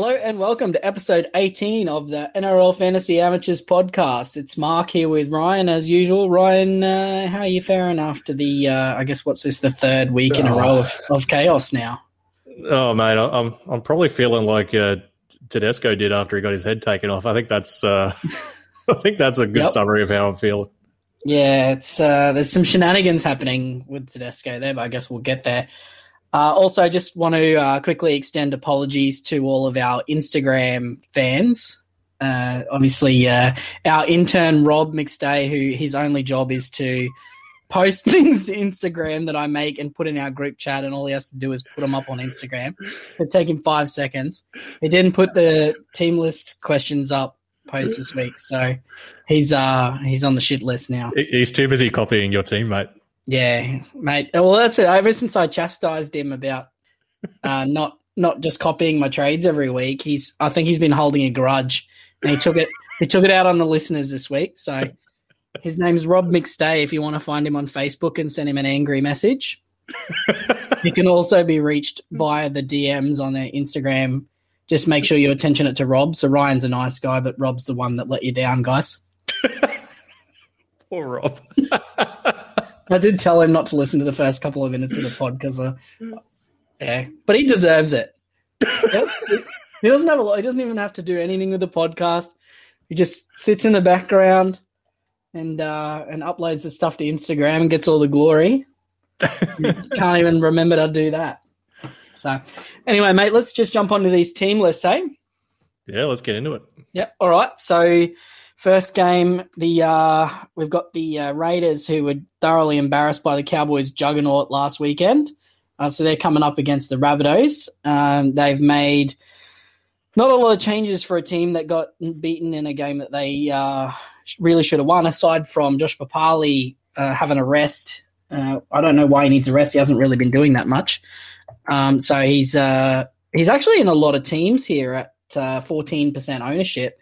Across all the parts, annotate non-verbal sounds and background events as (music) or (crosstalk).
Hello and welcome to episode 18 of the NRL Fantasy Amateurs podcast. It's Mark here with Ryan as usual. Ryan, uh, how are you faring after the, uh, I guess, what's this, the third week in a row of, of chaos now? Oh, mate, I'm I'm probably feeling like uh, Tedesco did after he got his head taken off. I think that's uh, (laughs) I think that's a good Yep. summary of how I'm feeling. Yeah, it's uh, there's some shenanigans happening with Tedesco there, but I guess we'll get there. Uh, also, I just want to uh, quickly extend apologies to all of our Instagram fans. Uh, obviously, uh, our intern Rob McStay, who his only job is to post (laughs) things to Instagram that I make and put in our group chat, and all he has to do is put them up on Instagram. It take him five seconds. He didn't put the team list questions up post this week, so he's uh he's on the shit list now. He's too busy copying your teammate. Yeah, mate. Well, that's it. Ever since I chastised him about uh, (laughs) not not just copying my trades every week, he's I think he's been holding a grudge, and he took it he took it out on the listeners this week. So his name's Rob McStay. If you want to find him on Facebook and send him an angry message, (laughs) he can also be reached via the DMs on their Instagram. Just make sure you attention it to Rob. So Ryan's a nice guy, but Rob's the one that let you down, guys. (laughs) Poor Rob. I did tell him not to listen to the first couple of minutes of the pod because, uh, yeah, but he deserves it. he doesn't have a lot. He doesn't even have to do anything with the podcast. He just sits in the background and uh, and uploads the stuff to Instagram and gets all the glory. (laughs) Can't even remember to do that. So, anyway, mate, let's just jump onto these team lists, eh? yeah, let's get into it. Yep. All right. So first game, the uh, we've got the uh, Raiders who were thoroughly embarrassed by the Cowboys juggernaut last weekend. Uh, so they're coming up against the Rabbitohs. Um, they've made not a lot of changes for a team that got beaten in a game that they uh, really should have won. Aside from Josh Papali uh, having a rest, uh, I don't know why he needs a rest. He hasn't really been doing that much. Um, so he's uh, he's actually in a lot of teams here at uh, 14% ownership.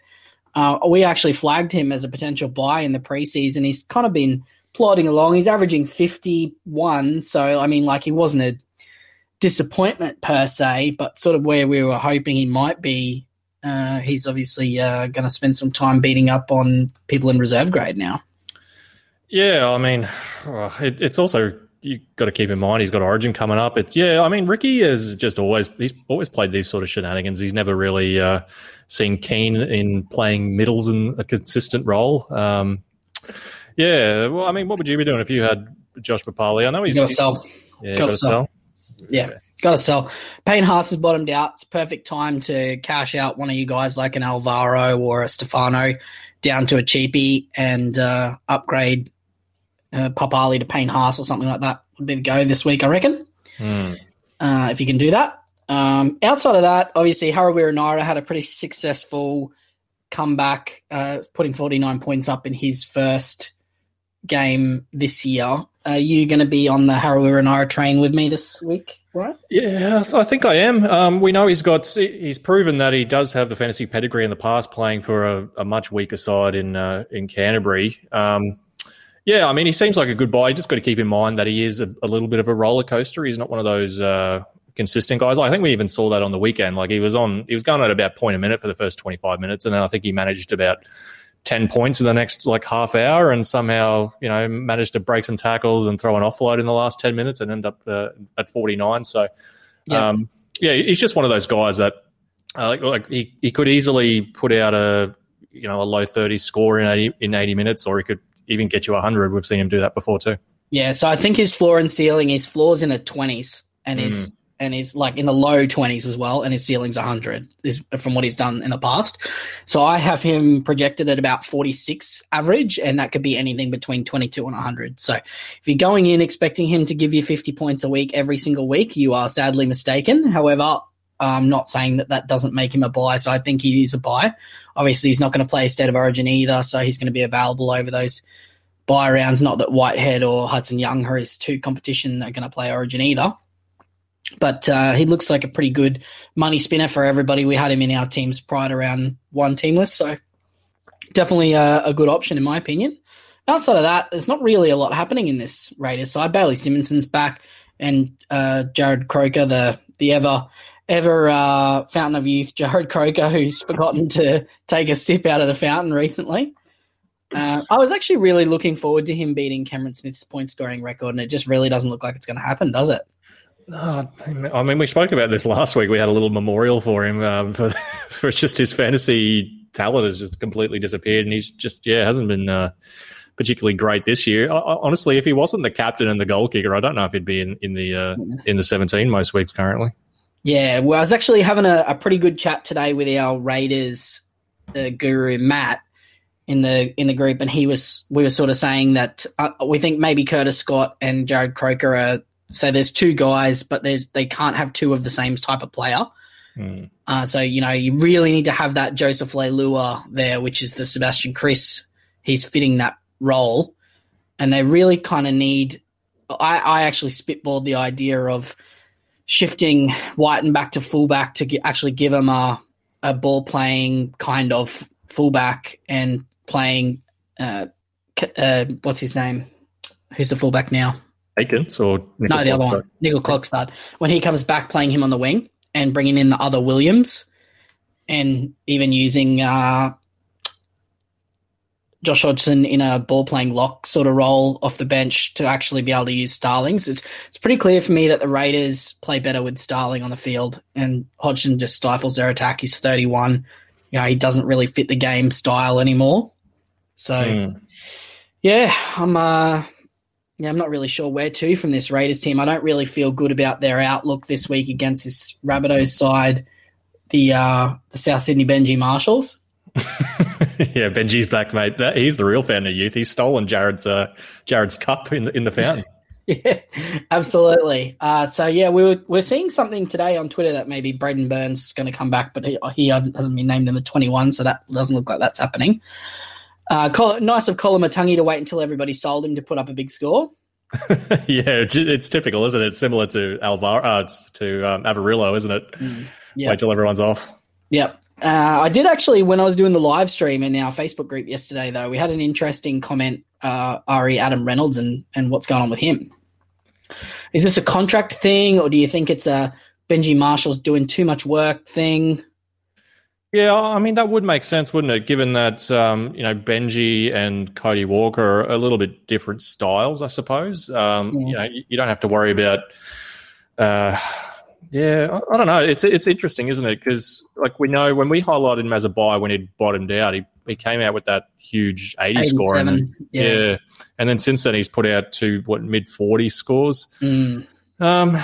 Uh, we actually flagged him as a potential buy in the preseason. He's kind of been plodding along. He's averaging 51. So, I mean, like, he wasn't a disappointment per se, but sort of where we were hoping he might be. Uh, he's obviously uh, going to spend some time beating up on people in reserve grade now. Yeah, I mean, (sighs) it, it's also you got to keep in mind he's got Origin coming up. It, yeah, I mean, Ricky is just always he's always played these sort of shenanigans. He's never really uh, seen keen in playing middles in a consistent role. Um, yeah, well, I mean, what would you be doing if you had Josh Papali? I know he's Got to sell. Yeah, gotta got to sell. sell. Yeah, got to sell. Payne Haas has bottomed out. It's perfect time to cash out one of you guys like an Alvaro or a Stefano down to a cheapie and uh, upgrade uh, Papali to Payne Haas or something like that. Would be the go this week, I reckon. Hmm. Uh, if you can do that. Um, outside of that, obviously, Harawira Naera had a pretty successful comeback, uh, putting 49 points up in his first game this year. Are you going to be on the Harawira Naera train with me this week, right? Yeah, I think I am. Um, we know he's got he's proven that he does have the fantasy pedigree in the past, playing for a, a much weaker side in uh, in Canterbury. Um, yeah, I mean, he seems like a good buy. You just got to keep in mind that he is a, a little bit of a roller coaster. He's not one of those uh, consistent guys. I think we even saw that on the weekend. Like he was on, he was going at about point a minute for the first twenty five minutes, and then I think he managed about ten points in the next like half hour, and somehow you know managed to break some tackles and throw an offload in the last ten minutes, and end up uh, at forty nine. So. Yeah. Um, yeah, he's just one of those guys that uh, like, like he, he could easily put out a you know a low 30 score in 80 in 80 minutes or he could even get you 100 we've seen him do that before too Yeah, so I think his floor and ceiling, his floor's in the 20s and his hmm. and he's like in the low 20s as well, and his ceiling's 100 is from what he's done in the past. So I have him projected at about 46 average, and that could be anything between 22 and 100. So if you're going in expecting him to give you 50 points a week every single week, you are sadly mistaken. However, I'm not saying that that doesn't make him a buy, so I think he is a buy. Obviously, he's not going to play State of Origin either, so he's going to be available over those buy rounds. Not that Whitehead or Hudson Young are his two competition are going to play Origin either. But uh, he looks like a pretty good money spinner for everybody. We had him in our teams prior to round one team list, so definitely a, a good option in my opinion. Outside of that, there's not really a lot happening in this Raiders side. Bailey Simonsson's back, and uh, Jarrod Croker, the the ever ever uh, fountain of youth, Jarrod Croker, who's forgotten to take a sip out of the fountain recently. Uh, I was actually really looking forward to him beating Cameron Smith's point scoring record, and it just really doesn't look like it's going to happen, does it? Oh, I mean, we spoke about this last week. We had a little memorial for him um, (laughs) for, for just his fantasy talent has just completely disappeared, and he's just yeah hasn't been uh, particularly great this year. honestly, if he wasn't the captain and the goal kicker, I don't know if he'd be in in the uh, in the seventeen most weeks currently. Yeah, well, I was actually having a, a pretty good chat today with our Raiders uh, guru Matt in the in the group, and he was we were sort of saying that uh, we think maybe Curtis Scott and Jarrod Croker are so there's two guys, but they can't have two of the same type of player. Mm. Uh, so you know you really need to have that Joseph Leilua there, which is the Sebastian Kris. He's fitting that role, and they really kind of need. I, I actually spitballed the idea of shifting Wighton back to fullback to actually give him a a ball playing kind of fullback and playing uh, uh, what's his name? Who's the fullback now? Aikens or Nicoll no, the other one, Nicoll-Klokstad. When he comes back, playing him on the wing and bringing in the other Williams, and even using uh, Josh Hodgson in a ball playing lock sort of role off the bench to actually be able to use Starlings. It's it's pretty clear for me that the Raiders play better with Starling on the field, and Hodgson just stifles their attack. He's thirty one. You know, he doesn't really fit the game style anymore. So, mm. yeah, I'm uh, yeah, I'm not really sure where to from this Raiders team. I don't really feel good about their outlook this week against this Rabbitohs side, the uh, the South Sydney Benji Marshalls. (laughs) yeah, Benji's back, mate. He's the real fan of youth. He's stolen Jarrod's uh, Jarrod's cup in the, in the fountain. (laughs) yeah, absolutely. Uh, so yeah, we were we're seeing something today on Twitter that maybe Braidon Burns is going to come back, but he, he hasn't been named in the 21, so that doesn't look like that's happening. Uh, nice of Koloamatangi to wait until everybody sold him to put up a big score. (laughs) yeah, it's typical, isn't it? It's similar to Alvar uh, to um, Averillo, isn't it? Mm, yep. Wait till everyone's off. Yep. Uh, I did actually when I was doing the live stream in our Facebook group yesterday. Though we had an interesting comment, uh, Ari Adam Reynolds, and and what's going on with him. Is this a contract thing, or do you think it's a Benji Marshall's doing too much work thing? Yeah, I mean that would make sense, wouldn't it? Given that um, you know Benji and Cody Walker are a little bit different styles, I suppose. Um, yeah. You know, you don't have to worry about. Uh, yeah, I, I, don't know. It's it's interesting, isn't it? Because like we know when we highlighted him as a buy when he bottomed out, he he came out with that huge eighty score, and yeah. yeah. and then since then he's put out two what mid forty scores. Mm. Um,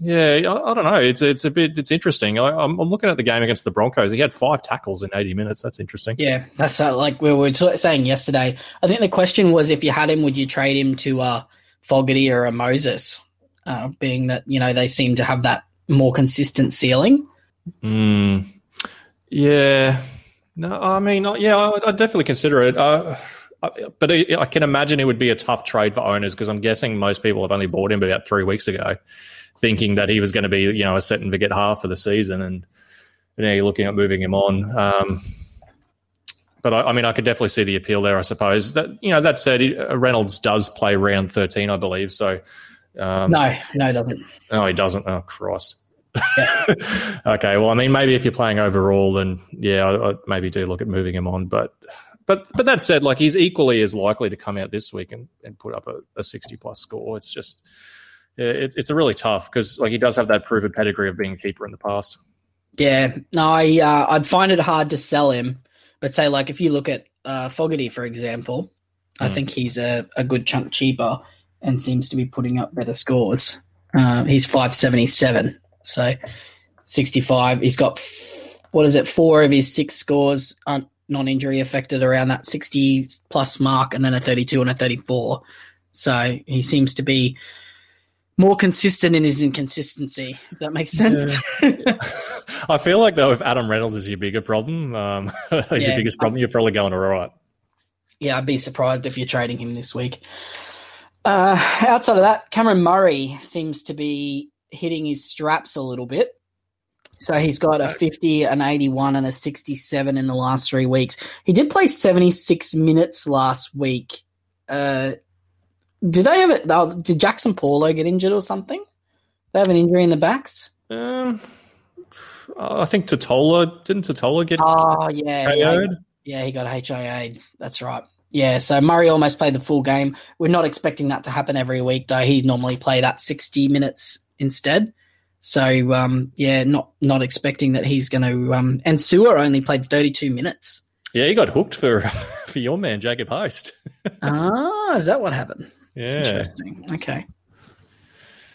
yeah, I, I, don't know. It's it's a bit it's interesting. I, am looking at the game against the Broncos. He had five tackles in 80 minutes. That's interesting. Yeah, that's uh, like we were saying yesterday. I think the question was if you had him, would you trade him to a Fogarty or a Moses? Uh, being that you know they seem to have that more consistent ceiling. Mm, yeah. No, I mean, yeah, I, I'd definitely consider it. Uh, but I can imagine it would be a tough trade for owners because I'm guessing most people have only bought him about three weeks ago thinking that he was going to be, you know, a set and forget half for the season, and know, you're looking at moving him on. Um, but I, I, mean, I could definitely see the appeal there. I suppose that you know that said, Reynolds does play round 13, I believe. So um, no, no, he doesn't. No, he doesn't. Oh, Christ. Yeah. (laughs) okay, well, I mean, maybe if you're playing overall, then yeah, I, I maybe do look at moving him on. But but but that said, like he's equally as likely to come out this week and, and put up a, a 60 plus score. It's just it's it's a really tough because like he does have that proven pedigree of being a keeper in the past. Yeah, no, I uh, I'd find it hard to sell him, but say like if you look at uh, Fogarty for example, mm. I think he's a, a good chunk cheaper and seems to be putting up better scores. Uh, he's five seventy seven, so sixty five. He's got f- what is it? Four of his six scores aren't non injury affected around that sixty plus mark, and then a thirty two and a thirty four. So he seems to be more consistent in his inconsistency, if that makes sense. Yeah. (laughs) I feel like though, if Adam Reynolds is your bigger problem, um, (laughs) is yeah. your biggest problem, you're probably going all right. Yeah, I'd be surprised if you're trading him this week. Uh, outside of that, Cameron Murray seems to be hitting his straps a little bit. So he's got a 50, an 81, and a 67 in the last three weeks. He did play 76 minutes last week. Uh, did they have it? Oh, did Jaxson Paulo get injured or something? They have an injury in the backs. Um, I think Tatola didn't Tatola get Oh yeah, yeah, yeah, he got HIA. That's right. Yeah, so Murray almost played the full game. We're not expecting that to happen every week, though. He normally play that sixty minutes instead. So um, yeah, not not expecting that he's going to. Um, and Su'a only played thirty two minutes. Yeah, he got hooked for (laughs) for your man Jacob Host. (laughs) ah, is that what happened? Yeah, Interesting. Okay.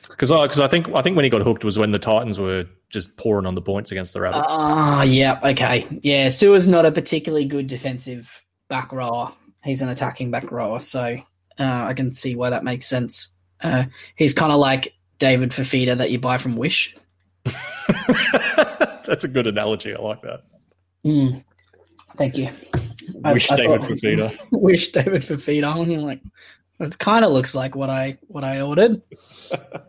because I because I think I think when he got hooked was when the Titans were just pouring on the points against the Rabbits. Ah, yeah, okay. Yeah, Su'a's not a particularly good defensive back rower. He's an attacking back rower, so uh, I can see why that makes sense. Uh, he's kind of like David Fifita that you buy from Wish. (laughs) That's a good analogy. I like that. Mm. Thank you. Wish I David thought- Fifita. (laughs) Wish David Fifita. And you're like, it kind of looks like what I what I ordered.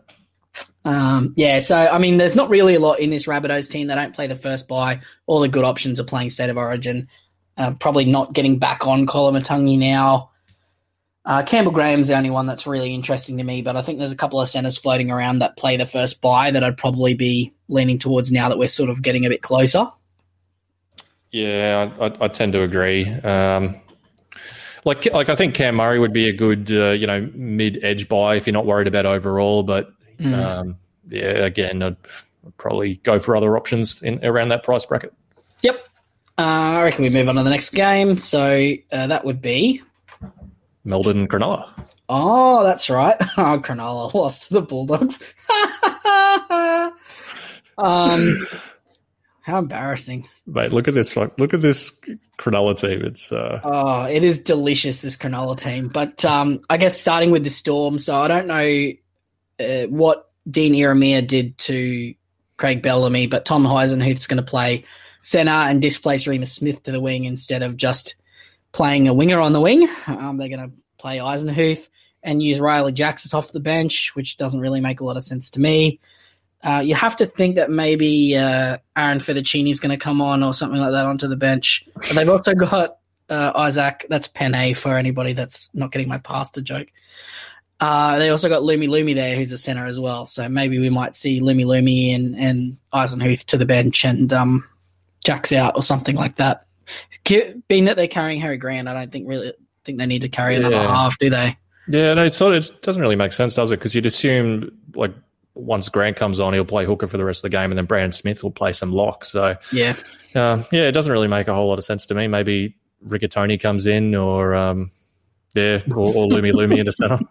(laughs) um, yeah, so I mean, there's not really a lot in this Rabbitohs team. They don't play the first buy. All the good options are playing State of Origin. Uh, probably not getting back on Koloamatangi now. Uh, Campbell Graham's the only one that's really interesting to me, but I think there's a couple of centers floating around that play the first buy that I'd probably be leaning towards now that we're sort of getting a bit closer. Yeah, I, I, I tend to agree. Um, like, like I think Cam Murray would be a good, uh, you know, mid edge buy if you're not worried about overall. But Mm. um, yeah, again, I'd probably go for other options in around that price bracket. Yep. Uh, I reckon we move on to the next game. So uh, that would be. Melbourne Cronulla. Oh, that's right. (laughs) Oh, Cronulla (laughs) lost to the Bulldogs. (laughs) um, how embarrassing. Mate, look at this. Look at this Cronulla team. It's uh, Oh, it is delicious, this Cronulla team. But um, I guess starting with the Storm, so I don't know uh, what Dean Ieremia did to Craig Bellamy, but Tom Eisenhuth's going to play centre and displace Reimis Smith to the wing instead of just playing a winger on the wing. Um, they're going to play Eisenhuth and use Riley Jackson off the bench, which doesn't really make a lot of sense to me. Uh, you have to think that maybe uh, Aaron Fettuccini is going to come on or something like that onto the bench. But they've also got uh, Isaac. That's Penne for anybody that's not getting my pasta joke. Uh, they also got Lumelume there, who's a center as well. So maybe we might see Lumelume and, and Eisenhuth to the bench and um, Jack's out or something like that. Being that they're carrying Harry Grant, I don't think really think they need to carry another Yeah. half, do they? yeah, no, it's sort of, it doesn't really make sense, does it? Because you'd assume like once Grant comes on, he'll play hooker for the rest of the game, and then Brandon Smith will play some lock. So Yeah. Um, yeah, it doesn't really make a whole lot of sense to me. Maybe Rigatoni comes in, or um, yeah, or, or Lumelume into center. (laughs)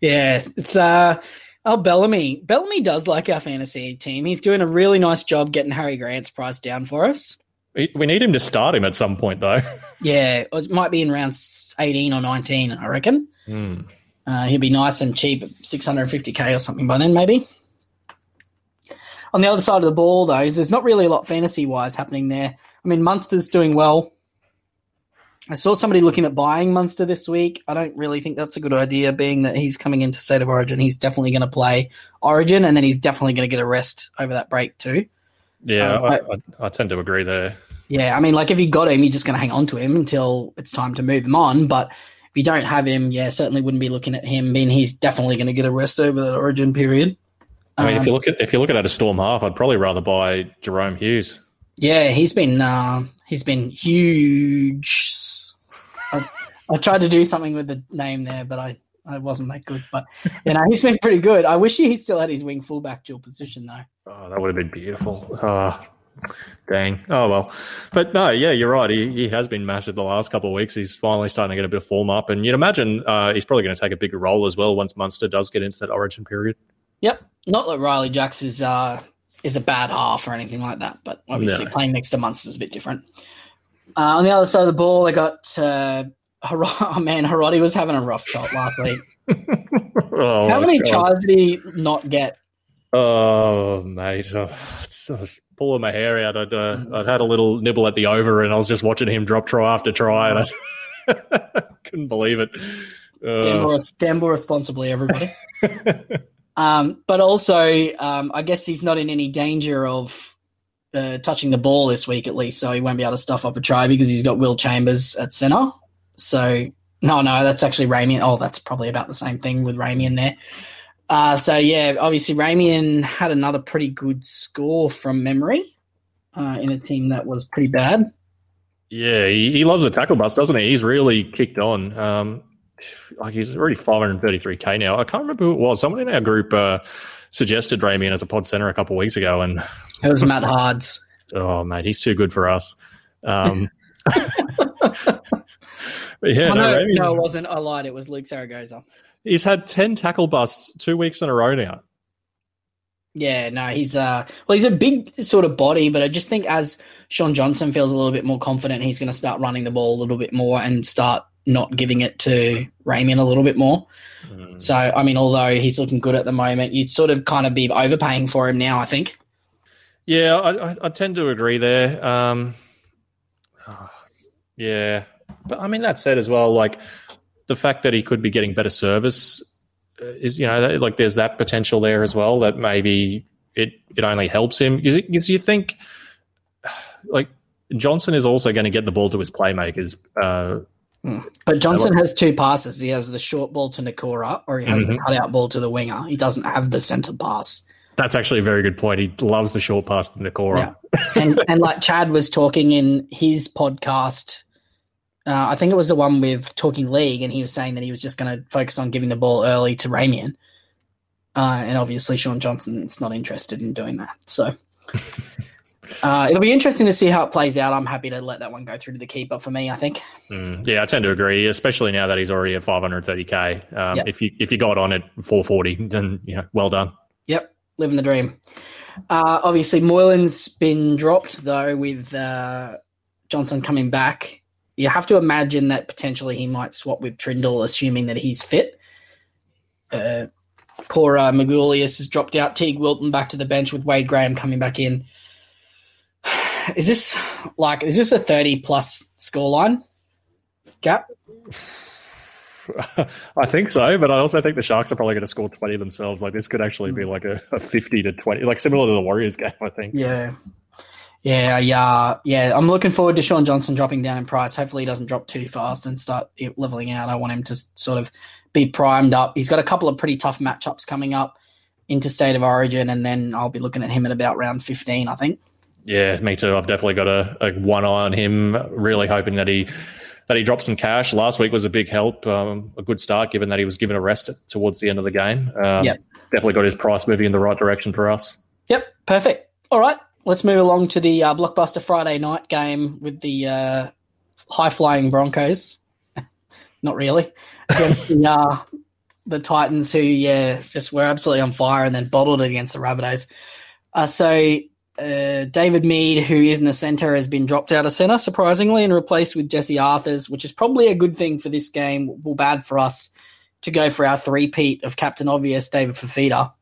Yeah, it's uh oh Bellamy. Bellamy does like our fantasy team. He's doing a really nice job getting Harry Grant's price down for us. We we need him to start him at some point, though. Yeah, it might be in round eighteen or nineteen, I reckon. Hmm. Uh, he'll be nice and cheap at six hundred and fifty k or something by then, maybe. On the other side of the ball, though, is there's not really a lot fantasy wise happening there. I mean, Munster's doing well. I saw somebody looking at buying Munster this week. I don't really think that's a good idea, being that he's coming into State of Origin. He's definitely going to play Origin, and then he's definitely going to get a rest over that break too. Yeah, Um, I, I, I tend to agree there. Yeah, I mean, like if you got him, you're just going to hang on to him until it's time to move him on. But if you don't have him, yeah, certainly wouldn't be looking at him. Being he's definitely going to get a rest over that Origin period. I mean, Um, if you look at if you're looking at a storm half, I'd probably rather buy Jahrome Hughes. Yeah, he's been uh, he's been huge. I, I tried to do something with the name there, but I, I wasn't that good. But you know, he's been pretty good. I wish he still had his wing fullback dual position though. Oh, that would have been beautiful. Ah, dang. Oh well, but no, yeah, you're right. He, he has been massive the last couple of weeks. He's finally starting to get a bit of form up, and you'd imagine uh, he's probably going to take a bigger role as well once Munster does get into that Origin period. Yep. Not that Riley Jacks is uh is a bad half or anything like that, but obviously No. playing next to Munster is a bit different. Uh, on the other side of the ball, they got uh, (laughs) Haro- oh man, Harodi was having a rough shot last week. (laughs) oh, How many God. tries did he not get? Oh, mate, oh, it's, I was pulling my hair out. I'd uh, I'd had a little nibble at the over, and I was just watching him drop try after try, and I (laughs) couldn't believe it. Uh, Gamble, gamble responsibly, everybody. Um, but also, um, I guess he's not in any danger of uh, touching the ball this week, at least, so he won't be able to stuff up a try because he's got Will Chambers at centre. So, no, no, that's actually Ramien. Oh, that's probably about the same thing with Ramien there. Uh, so yeah, obviously Ramien had another pretty good score from memory uh, in a team that was pretty bad. Yeah, he, he loves the tackle bus, doesn't he? He's really kicked on. Um, like he's already 533k now. I can't remember who it was. Someone in our group uh, suggested Ramien as a pod center a couple weeks ago, and it was Matt Hards. oh mate, he's too good for us. Um, (laughs) yeah, no, no, no, it wasn't. I lied. It was Luke Saragoza. he's had ten tackle busts two weeks in a row now. Yeah, no, he's uh well he's a big sort of body, but I just think as Shaun Johnson feels a little bit more confident, he's gonna start running the ball a little bit more and start not giving it to Raymond a little bit more. Mm. So I mean, although he's looking good at the moment, you'd sort of kind of be overpaying for him now, I think. Yeah, I, I, I tend to agree there. Um, (sighs) yeah, but I mean that said as well, like the fact that he could be getting better service uh, is, you know, like there's that potential there as well. That maybe it it only helps him because because you think (sighs) like Johnson is also going to get the ball to his playmakers. Uh, But Johnson has two passes. He has the short ball to Nikora, or he has the Mhm. cutout ball to the winger. He doesn't have the centre pass. that's actually a very good point. He loves the short pass to Nikora. and and like Chad was talking in his podcast, uh, I think it was the one with Talking League, and he was saying that he was just going to focus on giving the ball early to Ramien. Uh, and obviously, Shaun Johnson's not interested in doing that. So (laughs) uh, it'll be interesting to see how it plays out. I'm happy to let that one go through to the keeper for me. I think. Mm, yeah, I tend to agree, especially now that he's already at 530k. Um, Yep. If you if you got on at 440, then you know, well done. Yep, living the dream. Uh, obviously, Moylan's been dropped though, with uh, Johnson coming back. You have to imagine that potentially he might swap with Trindall, assuming that he's fit. Uh, poor uh, Magulius has dropped out. Teig Wilton back to the bench with Wade Graham coming back in. Is this like is this a thirty plus scoreline gap? (laughs) I think so, but I also think the Sharks are probably going to score 20 themselves. Like this could actually be like a, a 50 to 20, like similar to the Warriors game, I think. Yeah. Yeah, yeah, yeah. I'm looking forward to Shaun Johnson dropping down in price. Hopefully, he doesn't drop too fast and start leveling out. I want him to sort of be primed up. He's got a couple of pretty tough matchups coming up into State of Origin, and then I'll be looking at him at about round 15, I think. Yeah, me too. I've definitely got a, a one eye on him. Really hoping that he that he drops some cash. Last week was a big help, um, a good start given that he was given a rest towards the end of the game. Um, Yep. Definitely got his price moving in the right direction for us. Yep, perfect. All right, let's move along to the uh, blockbuster Friday night game with the uh, high flying Broncos. (laughs) Not really against the uh, the Titans, who yeah just were absolutely on fire and then bottled it against the Rabbitohs. Uh, so uh, David Mead, who isn't a centre, has been dropped out of centre surprisingly and replaced with Jesse Arthurs, which is probably a good thing for this game. Well, bad for us to go for our three-peat of Captain Obvious, David Fifita.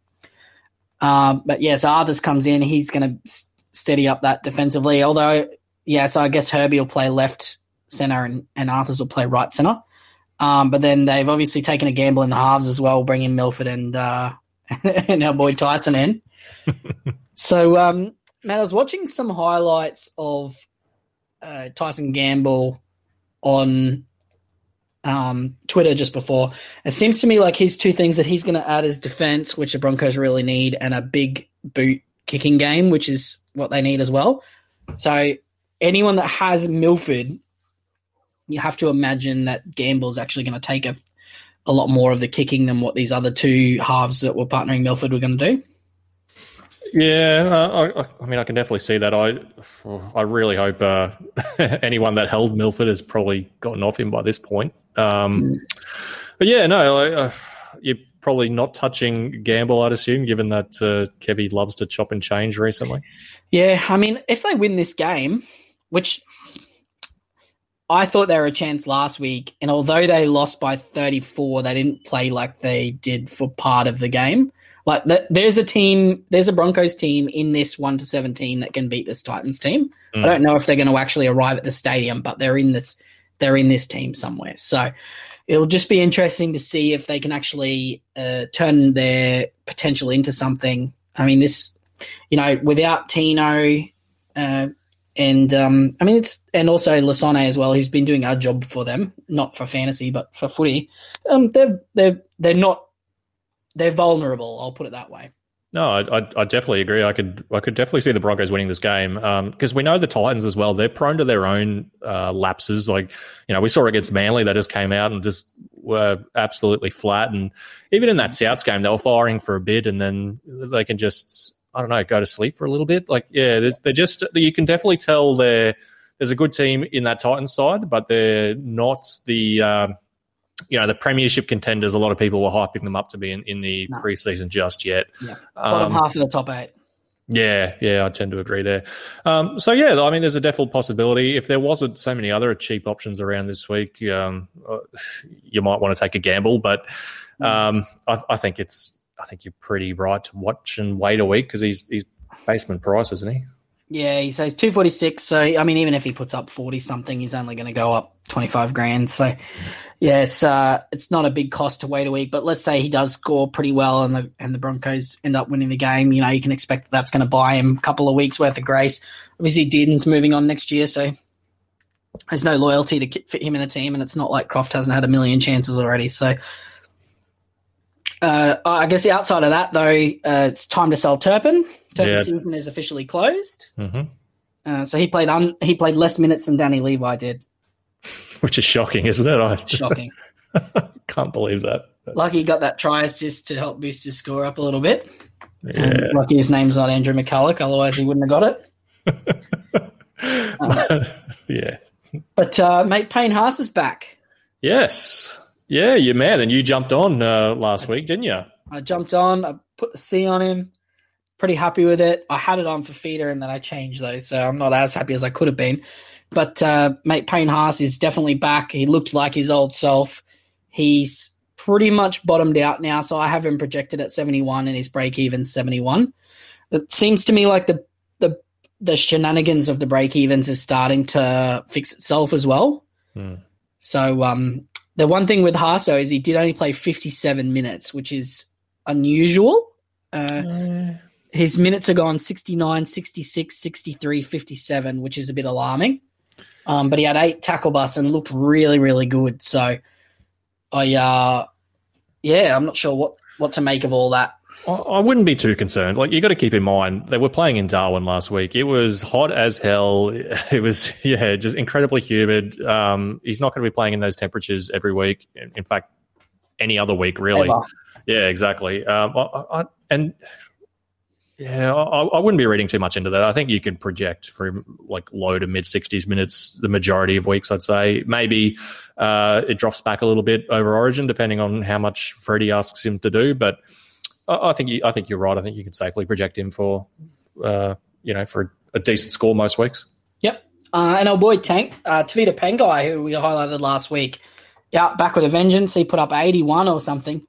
Um, but yes, Arthurs comes in. He's going to steady up that defensively. Although, yeah, so I guess Herbie will play left center and, and Arthurs will play right center. Um, but then they've obviously taken a gamble in the halves as well, bringing Milford and uh, (laughs) and our boy Tyson in. (laughs) so, um, Matt, I was watching some highlights of uh, Tyson Gamble on um, Twitter just before. It seems to me like his two things that he's going to add is defense, which the Broncos really need, and a big boot kicking game, which is what they need as well. So anyone that has Milford, you have to imagine that Gamble's actually going to take a, a lot more of the kicking than what these other two halves that were partnering Milford were going to do. Yeah, uh, I, I mean, I can definitely see that. I, (sighs) I really hope uh, (laughs) anyone that held Milford has probably gotten off him by this point. Um, but yeah, no, I, uh, you're probably not touching Gamble, I'd assume, given that uh, Kevy loves to chop and change recently. Yeah, I mean, if they win this game, which I thought they were a chance last week, and although they lost by 34, they didn't play like they did for part of the game. Like, th- there's a team, there's a Broncos team in this 1 to 17 that can beat this Titans team. Mm. I don't know if they're going to actually arrive at the stadium, but they're in this, they're in this team somewhere. So it'll just be interesting to see if they can actually uh, turn their potential into something. I mean, this, you know, without Tino, uh, and um, I mean it's and also Lasone as well, who's been doing our job for them, not for fantasy but for footy. Um, they're they're they're not they're vulnerable. I'll put it that way. No, I, I, I, definitely agree. I could I could definitely see the Broncos winning this game because um, we know the Titans as well. They're prone to their own uh, lapses. Like you know, we saw against Manly, they just came out and just were absolutely flat. And even in that Souths game, they were firing for a bit, and then they can just I don't know go to sleep for a little bit. Like yeah, they're just you can definitely tell they're there's a good team in that Titans side, but they're not the um, you know the premiership contenders. A lot of people were hyping them up to be in, in the no. preseason just yet. Yeah. Bottom um, half of the top eight. Yeah, yeah, I tend to agree there. Um, so yeah, I mean, there's a definite possibility. If there wasn't so many other cheap options around this week, um, uh, you might want to take a gamble. But hmm. um, I, I, think it's, I think you're pretty right to watch and wait a week because he's he's basement price, isn't he? Yeah, he says 246. So, I mean, even if he puts up 40 something, he's only going to go up 25 grand. So, yeah, it's, uh, it's not a big cost to wait a week. But let's say he does score pretty well and the, and the Broncos end up winning the game. You know, you can expect that that's going to buy him a couple of weeks worth of grace. Obviously, Dearden's moving on next year. So, there's no loyalty to fit him in the team. And it's not like Croft hasn't had a million chances already. So, uh, I guess the outside of that, though, uh, it's time to sell Turpin. Turpin yeah. season is officially closed. Mm-hmm. Uh, so he played un- he played less minutes than Danny Levi did, (laughs) which is shocking, isn't it? I shocking. (laughs) can't believe that. Lucky he got that try assist to help boost his score up a little bit. Yeah. lucky his name's not Andrew McCullough, otherwise he wouldn't have got it. (laughs) um, yeah. But uh, mate, Payne Haas is back. Yes. Yeah, you're mad, and you jumped on uh, last week, didn't you? I jumped on. I put the C on him pretty happy with it. I had it on for feeder and then I changed though, so I'm not as happy as I could have been. But uh, mate, Payne Haas is definitely back. He looked like his old self. He's pretty much bottomed out now, so I have him projected at 71 and his break even 71. It seems to me like the the the shenanigans of the break evens is starting to fix itself as well. Hmm. So um, the one thing with Haso is he did only play 57 minutes, which is unusual. Uh, uh his minutes are gone 69, 66, 63, 57, which is a bit alarming. Um, but he had eight tackle busts and looked really, really good. So I, uh, yeah, I'm not sure what, what to make of all that. I wouldn't be too concerned. Like you've got to keep in mind they were playing in Darwin last week. It was hot as hell. (laughs) It was yeah, just incredibly humid. Um, he's not going to be playing in those temperatures every week. In, in fact, any other week really. Ever. Yeah, exactly. Um, I, I, and yeah, I, I, wouldn't be reading too much into that. I think you could project from like low to mid 60s minutes the majority of weeks, I'd say. Maybe uh, it drops back a little bit over Origin, depending on how much Freddie asks him to do. But I, I think you, I think you're right. I think you can safely project him for, uh, you know, for a decent score most weeks. Yep. Uh, and our boy Tank, uh, Tevita Pangai, who we highlighted last week, yeah, back with a vengeance. He put up 81 or something.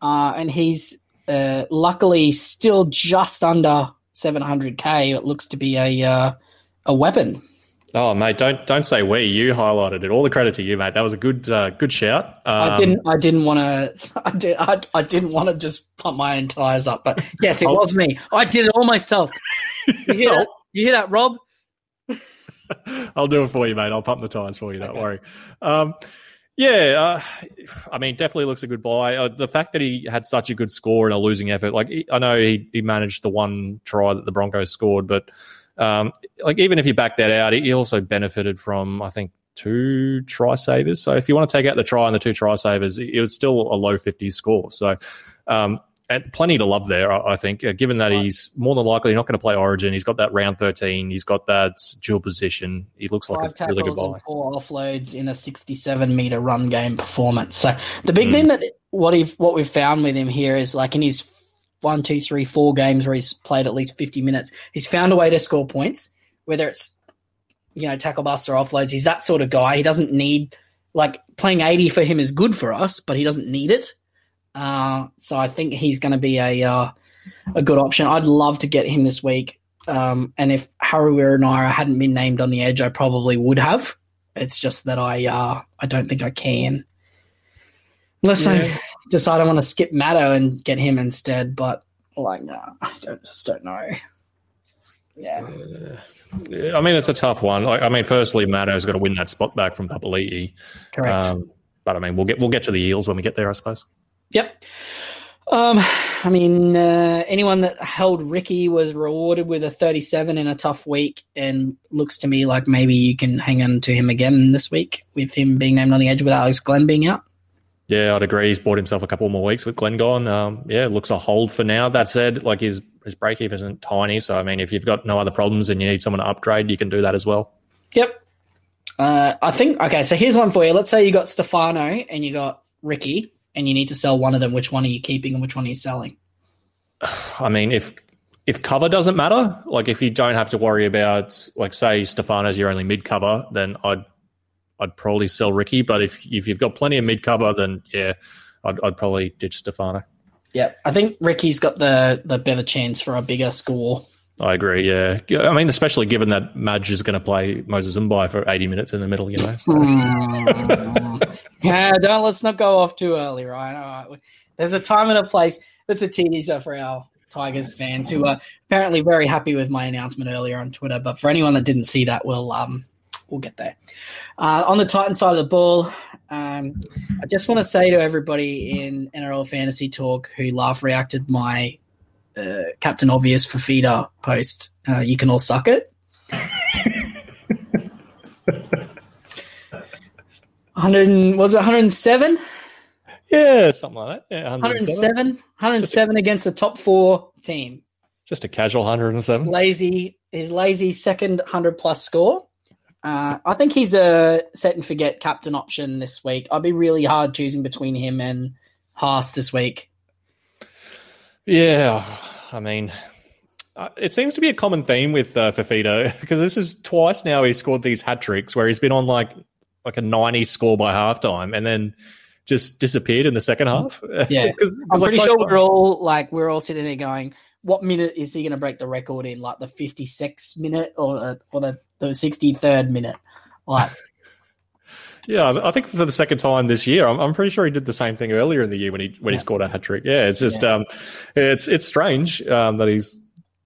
Uh, and he's uh, luckily, still just under 700k. It looks to be a uh, a weapon. Oh mate, don't don't say we. You highlighted it. All the credit to you, mate. That was a good uh, good shout. Um, I didn't I didn't want to (laughs) I did I, I didn't want to just pump my own tires up, but yes, it oh. was me. I did it all myself. You hear that? (laughs) You hear that, Rob? I'll do it for you, mate. I'll pump the tires for you. Don't okay. worry. Um, yeah, uh, I mean, definitely looks a good buy. Uh, the fact that he had such a good score in a losing effort, like I know he, he managed the one try that the Broncos scored, but um, like even if you back that out, he also benefited from I think two try savers. So if you want to take out the try and the two try savers, it was still a low 50 score. So um, and plenty to love there, I think, uh, given that he's more than likely not going to play Origin. He's got that round 13. He's got that dual position. He looks Five like a really good buy. Four offloads in a 67 meter run game performance. So the big mm. thing that what he what we've found with him here is like in his one, two, three, four games where he's played at least 50 minutes, he's found a way to score points, whether it's you know tackle busts or offloads. He's that sort of guy. He doesn't need like playing 80 for him is good for us, but he doesn't need it. Uh, so I think he's going to be a uh, a good option. I'd love to get him this week. Um, and if Harawira-Naera hadn't been named on the edge, I probably would have. It's just that I uh, I don't think I can. Unless yeah. I decide I want to skip Matto and get him instead, but like, no, I don't, just don't know. Yeah. yeah. I mean, it's a tough one. Like, I mean, firstly, Matto's got to win that spot back from Papali'i. Correct. Um, but I mean, we'll get we'll get to the Eels when we get there, I suppose. Yep. Um, I mean, uh, anyone that held Ricky was rewarded with a 37 in a tough week, and looks to me like maybe you can hang on to him again this week with him being named on the edge with Alex Glenn being out. Yeah, I'd agree. He's bought himself a couple more weeks with Glenn gone. Um, yeah, looks a hold for now. That said, like his his break even isn't tiny, so I mean, if you've got no other problems and you need someone to upgrade, you can do that as well. Yep. Uh, I think okay. So here's one for you. Let's say you got Stefano and you got Ricky and you need to sell one of them, which one are you keeping and which one are you selling? (sighs) I mean, if if cover doesn't matter, like if you don't have to worry about, like, say Stefano's your only mid cover, then I'd I'd probably sell Ricky. But if if you've got plenty of mid cover, then yeah, I'd, I'd probably ditch Stefano. Yeah, I think Ricky's got the the better chance for a bigger score. I agree. Yeah, I mean, especially given that Madge is going to play Moses Mbye for eighty minutes in the middle, you know. So. (laughs) Yeah, don't let's not go off too early, right? All right. There's a time and a place. That's a teaser for our Tigers fans who are apparently very happy with my announcement earlier on Twitter. But for anyone that didn't see that, we'll um we'll get there. Uh, on the Titan side of the ball, um, I just want to say to everybody in NRL Fantasy Talk who laugh reacted my uh, Captain Obvious for feeder post. Uh, you can all suck it. Hundred was it 107? Yeah, something like that. Yeah, 107. 107 against the top four team. Just a casual 107. Lazy, his lazy second 100 plus score. Uh, I think he's a set and forget captain option this week. I'd be really hard choosing between him and Haas this week. Yeah, I mean, uh, it seems to be a common theme with uh, Fifita because (laughs) this is twice now he scored these hat tricks where he's been on like like a 90 score by halftime and then just disappeared in the second half. (laughs) Yeah, because I'm pretty like, sure we're all like we're all sitting there going, "What minute is he going to break the record in? Like the 56th minute or uh, or the the 63rd minute?" Like. Yeah, I think for the second time this year, I'm, I'm, pretty sure he did the same thing earlier in the year when he when yeah. he scored a hat trick. Yeah, it's just yeah. um, it's it's strange um, that he's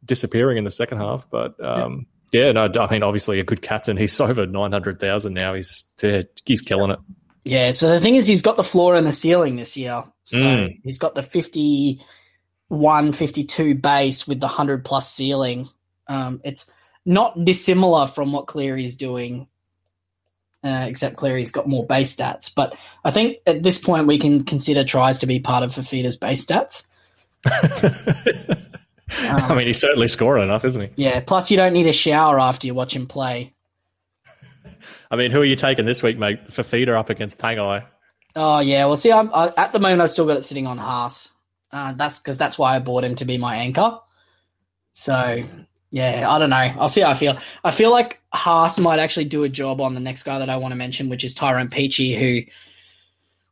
disappearing in the second half, but um, yeah. yeah, no, I mean, obviously a good captain. He's over nine hundred thousand now. He's he's killing it. Yeah. So the thing is, he's got the floor and the ceiling this year. So mm. he's got the 51, 52 base with the hundred plus ceiling. Um, it's not dissimilar from what Cleary's doing uh, except Cleary's got more base stats. But I think at this point we can consider tries to be part of Fifita's base stats. um, (laughs) I mean, he's certainly scoring enough, isn't he? Yeah. Plus, you don't need a shower after you watch him play. I mean, who are you taking this week, mate? Fifita up against Pangai. Oh yeah. Well, see, I'm, I, at the moment I've still got it sitting on Haas. Uh, that's because that's why I bought him to be my anchor. So yeah, I don't know. I'll see how I feel. I feel like Haas might actually do a job on the next guy that I want to mention, which is Tyrone Peachey, who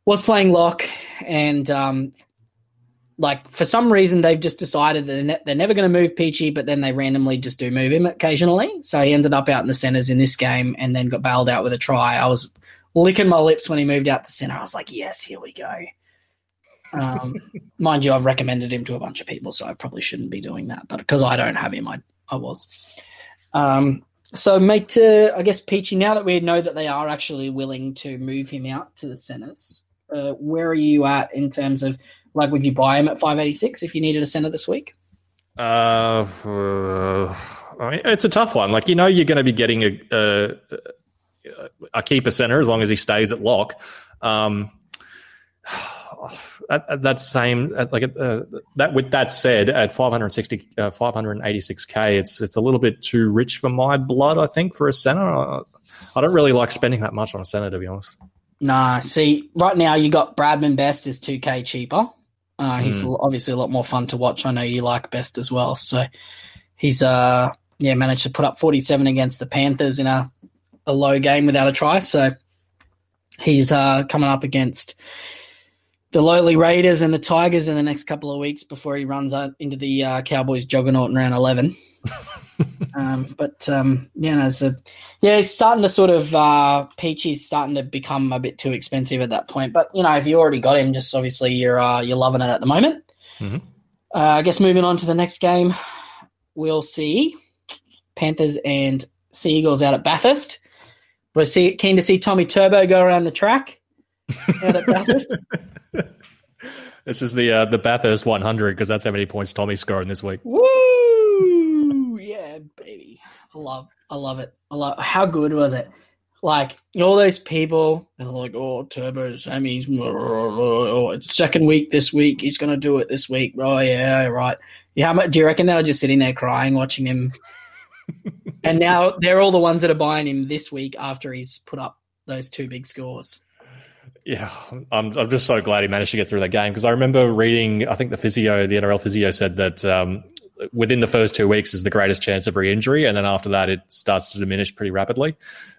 was playing lock, and um, like for some reason they've just decided that they're, ne- they're never going to move Peachey, but then they randomly just do move him occasionally. So he ended up out in the centers in this game, and then got bailed out with a try. I was licking my lips when he moved out to center. I was like, yes, here we go. Um, (laughs) mind you, I've recommended him to a bunch of people, so I probably shouldn't be doing that. But because I don't have him, I I was. Um, so, mate, uh, I guess Peachey, now that we know that they are actually willing to move him out to the centers, uh, where are you at in terms of like, would you buy him at 586 if you needed a center this week? Uh, I mean, it's a tough one. Like, you know, you're going to be getting a, a, a keeper center as long as he stays at lock. Um, at, at that same at like uh, that with that said at 560 uh, 586k it's it's a little bit too rich for my blood i think for a center. I, I don't really like spending that much on a center to be honest. Nah see right now you got bradman best is 2k cheaper. Uh, he's mm. obviously a lot more fun to watch. I know you like best as well. So he's uh yeah managed to put up 47 against the panthers in a a low game without a try. So he's uh coming up against the lowly Raiders and the Tigers in the next couple of weeks before he runs out into the uh, Cowboys juggernaut in round 11. (laughs) um, but um, yeah, it's a, yeah, it's starting to sort of uh, Peachey's starting to become a bit too expensive at that point. But you know, if you already got him, just obviously you're uh, you're loving it at the moment. Mm-hmm. Uh, I guess moving on to the next game, we'll see Panthers and Sea Eagles out at Bathurst. We're see, keen to see Tommy Turbo go around the track out at Bathurst. (laughs) This is the uh, the Bathurst 100 because that's how many points Tommy's scoring this week. Woo! Yeah, baby. I love, I love it. I love. How good was it? Like all those people, they're like, "Oh, Turbo Sammy's oh, second week this week. He's gonna do it this week." Oh yeah, right. Yeah, how much do you reckon they were just sitting there crying, watching him? and now they're all the ones that are buying him this week after he's put up those two big scores. Yeah, I'm, I'm just so glad he managed to get through that game because I remember reading, I think the physio, the NRL physio said that um, within the first two weeks is the greatest chance of re injury. And then after that, it starts to diminish pretty rapidly.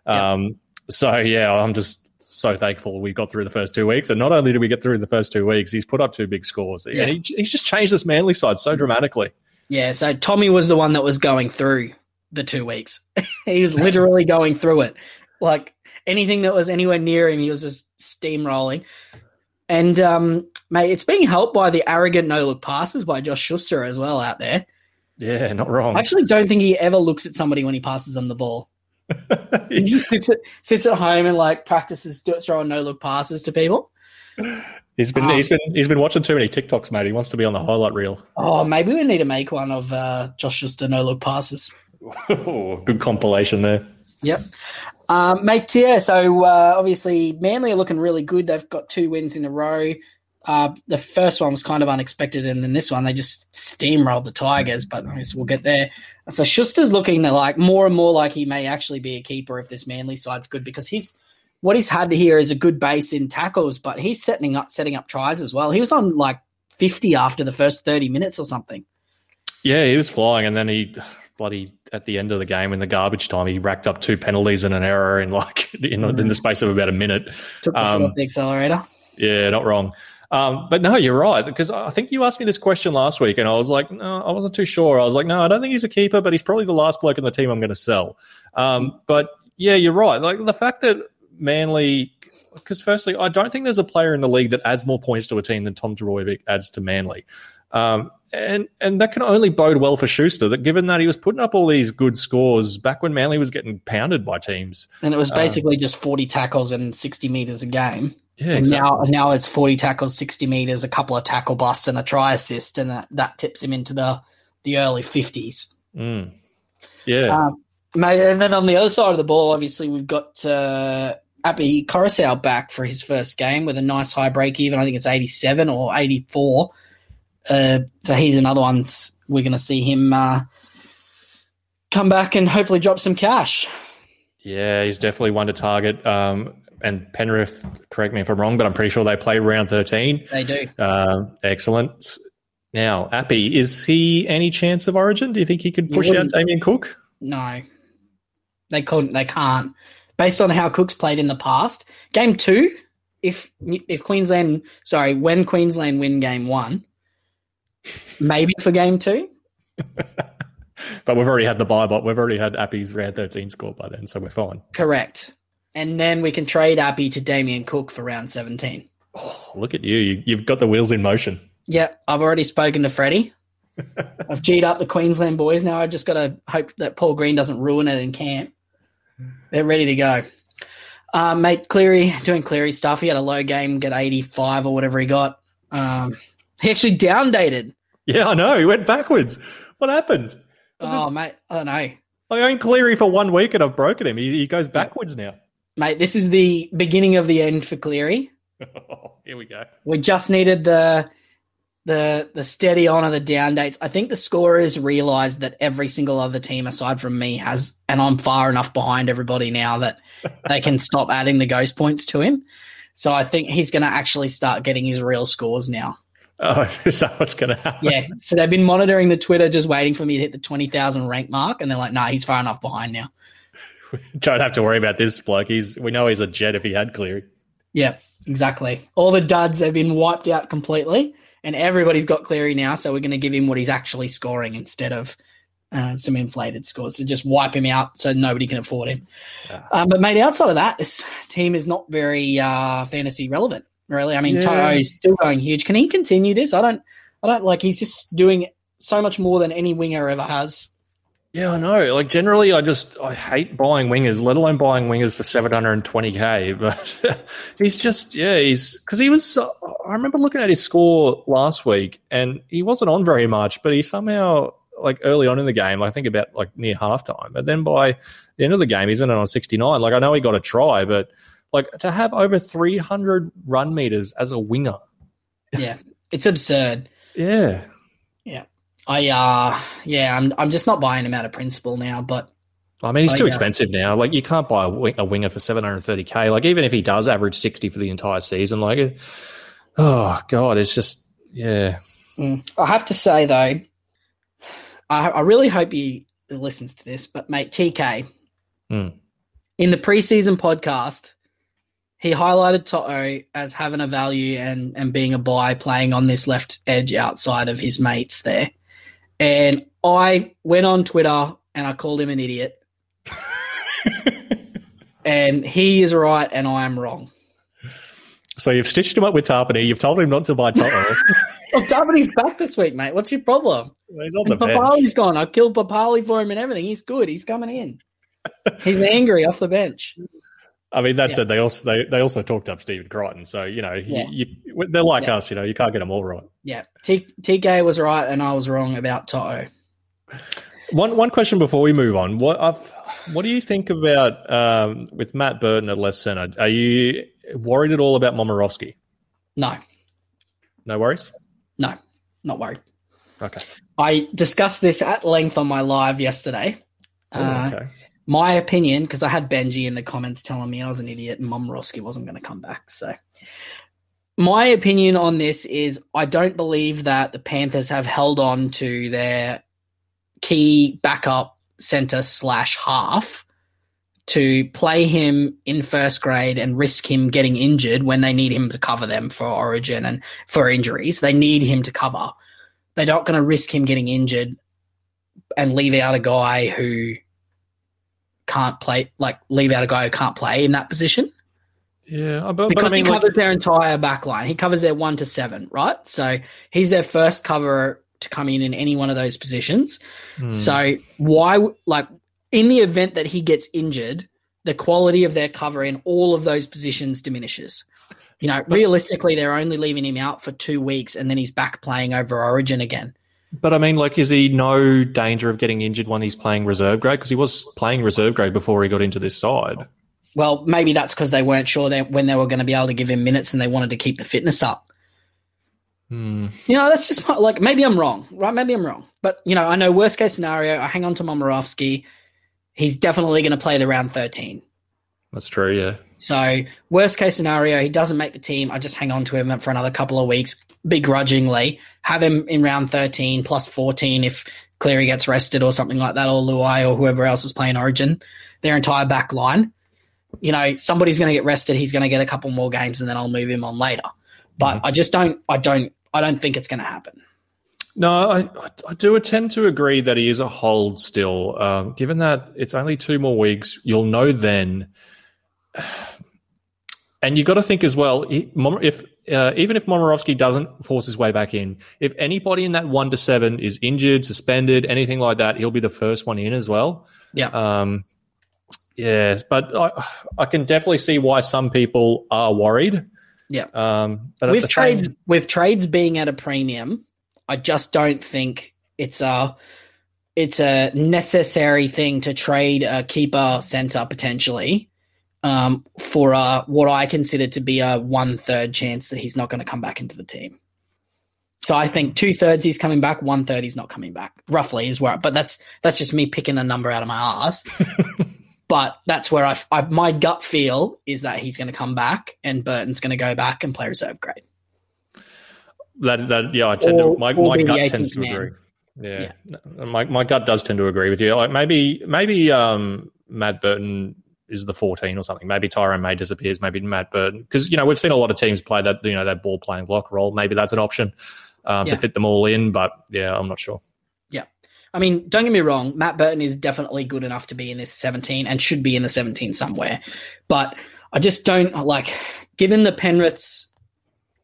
Yep. Um, so, yeah, I'm just so thankful we got through the first two weeks. And not only did we get through the first two weeks, he's put up two big scores. Yeah. And he, he's just changed this Manly side so dramatically. Yeah, so Tommy was the one that was going through the two weeks. (laughs) he was literally going through it. Like anything that was anywhere near him, he was just steamrolling. And um, mate, it's being helped by the arrogant no look passes by Josh Schuster as well out there. Yeah, not wrong. I actually don't think he ever looks at somebody when he passes them the ball. (laughs) he just sits at, sits at home and like practices throwing no look passes to people. He's been um, he's been he's been watching too many TikToks, mate. He wants to be on the highlight reel. Oh, maybe we need to make one of uh, Josh Schuster no look passes. oh, (laughs) good compilation there. Yep. Um, mate, yeah, so uh, obviously Manly are looking really good. They've got two wins in a row. Uh, the first one was kind of unexpected, and then this one they just steamrolled the Tigers, but I guess we'll get there. So Schuster's looking like more and more like he may actually be a keeper if this Manly side's good because he's what he's had here is a good base in tackles, but he's setting up setting up tries as well. He was on like fifty after the first thirty minutes or something. Yeah, he was flying, and then he bloody at the end of the game in the garbage time, he racked up two penalties and an error in like in, mm. in the space of about a minute. Took the, um, the accelerator. Yeah, not wrong. Um, but no, you're right because I think you asked me this question last week, and I was like, no, I wasn't too sure. I was like, no, I don't think he's a keeper, but he's probably the last bloke in the team I'm going to sell. Um, but yeah, you're right. Like the fact that Manly, because firstly, I don't think there's a player in the league that adds more points to a team than Tom Trbojevic adds to Manly. Um, and and that can only bode well for Schuster. That given that he was putting up all these good scores back when Manly was getting pounded by teams, and it was um, basically um, just forty tackles and sixty meters a game. Yeah, and now now it's forty tackles, sixty meters, a couple of tackle busts, and a try assist, and that, that tips him into the the early fifties. Mm. Yeah, um, mate. And then on the other side of the ball, obviously we've got uh, Api Koroisau back for his first game with a nice high break even. I think it's eighty seven or eighty four. Uh, so he's another one. We're going to see him uh, come back and hopefully drop some cash. Yeah, he's definitely one to target. Um, and Penrith, correct me if I'm wrong, but I'm pretty sure they play round 13. They do. Uh, excellent. Now, Appy, is he any chance of origin? Do you think he could push out Damien Cook? No. They couldn't. They can't. Based on how Cook's played in the past, game two, if if Queensland, sorry, when Queensland win game one, maybe for game two. (laughs) but we've already had the buy bot. We've already had Appy's round 13 score by then, so we're fine. Correct. And then we can trade Appy to Damien Cook for round 17. Oh, look at you. you. have got the wheels in motion. Yep. I've already spoken to Freddie. (laughs) I've G'd up the Queensland boys. Now I just got to hope that Paul Green doesn't ruin it in camp. They're ready to go. Um, mate, Cleary, doing Cleary stuff. He had a low game, get 85 or whatever he got. Um, he actually downdated. Yeah, I know. He went backwards. What happened? Oh, mate, I don't know. I own Cleary for one week and I've broken him. He, he goes backwards now. Mate, this is the beginning of the end for Cleary. (laughs) Here we go. We just needed the the the steady on of the down dates. I think the scorers realised that every single other team aside from me has, and I'm far enough behind everybody now that (laughs) they can stop adding the ghost points to him. So I think he's going to actually start getting his real scores now. Oh, (laughs) is that what's going to happen? Yeah. So they've been monitoring the Twitter, just waiting for me to hit the 20,000 rank mark. And they're like, nah, he's far enough behind now. (laughs) Don't have to worry about this bloke. He's, we know he's a jet if he had Cleary. Yeah, exactly. All the duds have been wiped out completely. And everybody's got Cleary now. So we're going to give him what he's actually scoring instead of uh, some inflated scores to just wipe him out so nobody can afford him. Yeah. Um, but, mate, outside of that, this team is not very uh, fantasy relevant. Really, I mean, yeah. is still going huge. Can he continue this? I don't. I don't like. He's just doing so much more than any winger ever has. Yeah, I know. Like generally, I just I hate buying wingers, let alone buying wingers for seven hundred and twenty k. (laughs) But he's just yeah, he's because he was. Uh, I remember looking at his score last week, and he wasn't on very much, but he somehow like early on in the game, I think about like near halftime, but then by the end of the game, he's in it on sixty nine. Like I know he got a try, but like to have over three hundred run meters as a winger, yeah, it's absurd. Yeah, yeah. I uh yeah, I'm I'm just not buying him out of principle now, but I mean, he's too expensive now. Like, you can't buy a, wing, a winger for 730k. Like, even if he does average 60 for the entire season, like, oh god, it's just yeah. Mm. I have to say though, I, I really hope he listens to this. But mate, TK mm. in the preseason podcast, he highlighted Toto as having a value and and being a buy, playing on this left edge outside of his mates there. And I went on Twitter and I called him an idiot. (laughs) and he is right and I am wrong. So you've stitched him up with Tapine. You've told him not to buy Toto. (laughs) well, Tapine's back this week, mate. What's your problem? Well, he's on the Papali's gone. I killed Papali for him and everything. He's good. He's coming in. He's angry off the bench. I mean, that yeah. said, they also they, they also talked up Stephen Crichton, so you know yeah. you, you, they're like yeah. us. You know, you can't get them all right. Yeah, T- TK was right, and I was wrong about Toto. One one question before we move on. What I've, what do you think about um, with Matt Burton at left center? Are you worried at all about Momirovski? No. No worries. No, not worried. Okay. I discussed this at length on my live yesterday. Oh, uh, okay. Uh, my opinion, because I had Benji in the comments telling me I was an idiot and Momirovski wasn't going to come back. So, my opinion on this is I don't believe that the Panthers have held on to their key backup center slash half to play him in first grade and risk him getting injured when they need him to cover them for origin and for injuries. They need him to cover. They're not going to risk him getting injured and leave out a guy who can't play, like leave out a guy who can't play in that position. Yeah, but, because but I mean, he covers like, their entire back line. He covers their one to seven, right? So he's their first cover to come in in any one of those positions. Hmm. So why, like, in the event that he gets injured, the quality of their cover in all of those positions diminishes. You know, but, realistically, they're only leaving him out for two weeks, and then he's back playing over Origin again. But I mean, like, is he no danger of getting injured when he's playing reserve grade? Because he was playing reserve grade before he got into this side. Well, maybe that's because they weren't sure they, when they were going to be able to give him minutes and they wanted to keep the fitness up. Hmm. You know, that's just like maybe I'm wrong, right? Maybe I'm wrong. But, you know, I know worst case scenario, I hang on to Momirovski. He's definitely going to play the round 13. That's true, yeah. So, worst case scenario, he doesn't make the team. I just hang on to him for another couple of weeks, begrudgingly. Have him in round 13 plus 14 if Cleary gets rested or something like that, or Luai or whoever else is playing Origin, their entire back line. You know, somebody's going to get rested. He's going to get a couple more games, and then I'll move him on later. But mm-hmm. I just don't, I don't, I don't think it's going to happen. No, I, I do tend to agree that he is a hold still. Um, given that it's only two more weeks, you'll know then and you've got to think as well if uh, even if Momirovski doesn't force his way back in, if anybody in that one to seven is injured, suspended, anything like that, he'll be the first one in as well. Yeah. Um, yes, but I, I can definitely see why some people are worried. Yeah. Um, with trades, same... with trades being at a premium, I just don't think it's a it's a necessary thing to trade a keeper center potentially um, for uh, what I consider to be a one third chance that he's not going to come back into the team. So I think two thirds he's coming back, one third he's not coming back. Roughly is where, but that's that's just me picking a number out of my ass. (laughs) but that's where I, I, my gut feel is that he's going to come back and Burton's going to go back and play reserve grade. That that yeah, I tend or, to my, my gut tends to man. agree. Yeah. yeah. my my gut does tend to agree with you. Like maybe maybe um, Matt Burton is the 14 or something. Maybe Tyrone May disappears. Maybe Matt Burton. Because, you know, we've seen a lot of teams play that, you know, that ball playing block role. Maybe that's an option um, yeah. to fit them all in. But yeah, I'm not sure. Yeah. I mean, don't get me wrong. Matt Burton is definitely good enough to be in this 17 and should be in the 17 somewhere. But I just don't like, given the Penrith's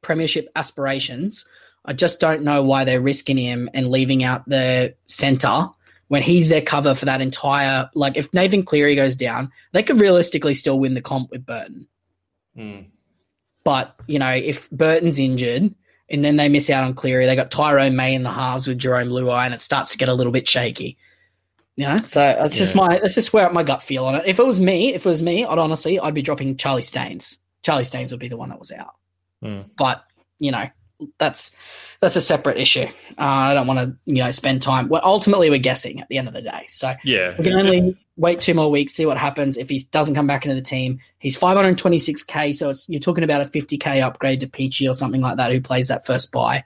premiership aspirations, I just don't know why they're risking him and leaving out the centre when he's their cover for that entire like if Nathan Cleary goes down, they could realistically still win the comp with Burton. Mm. But you know, if Burton's injured and then they miss out on Cleary, they got Tyrone May in the halves with Jarome Luai, and it starts to get a little bit shaky. You know, so that's just my that's just where my gut feel on it. If it was me, if it was me, I'd honestly I'd be dropping Charlie Staines. Charlie Staines would be the one that was out. Mm. But you know, that's that's a separate issue. Uh, I don't want to you know spend time. Well, ultimately, we're guessing at the end of the day. So Yeah. we can only wait two more weeks, see what happens. If he doesn't come back into the team, he's 526k, so it's, you're talking about a 50k upgrade to Peachey or something like that, who plays that first bye,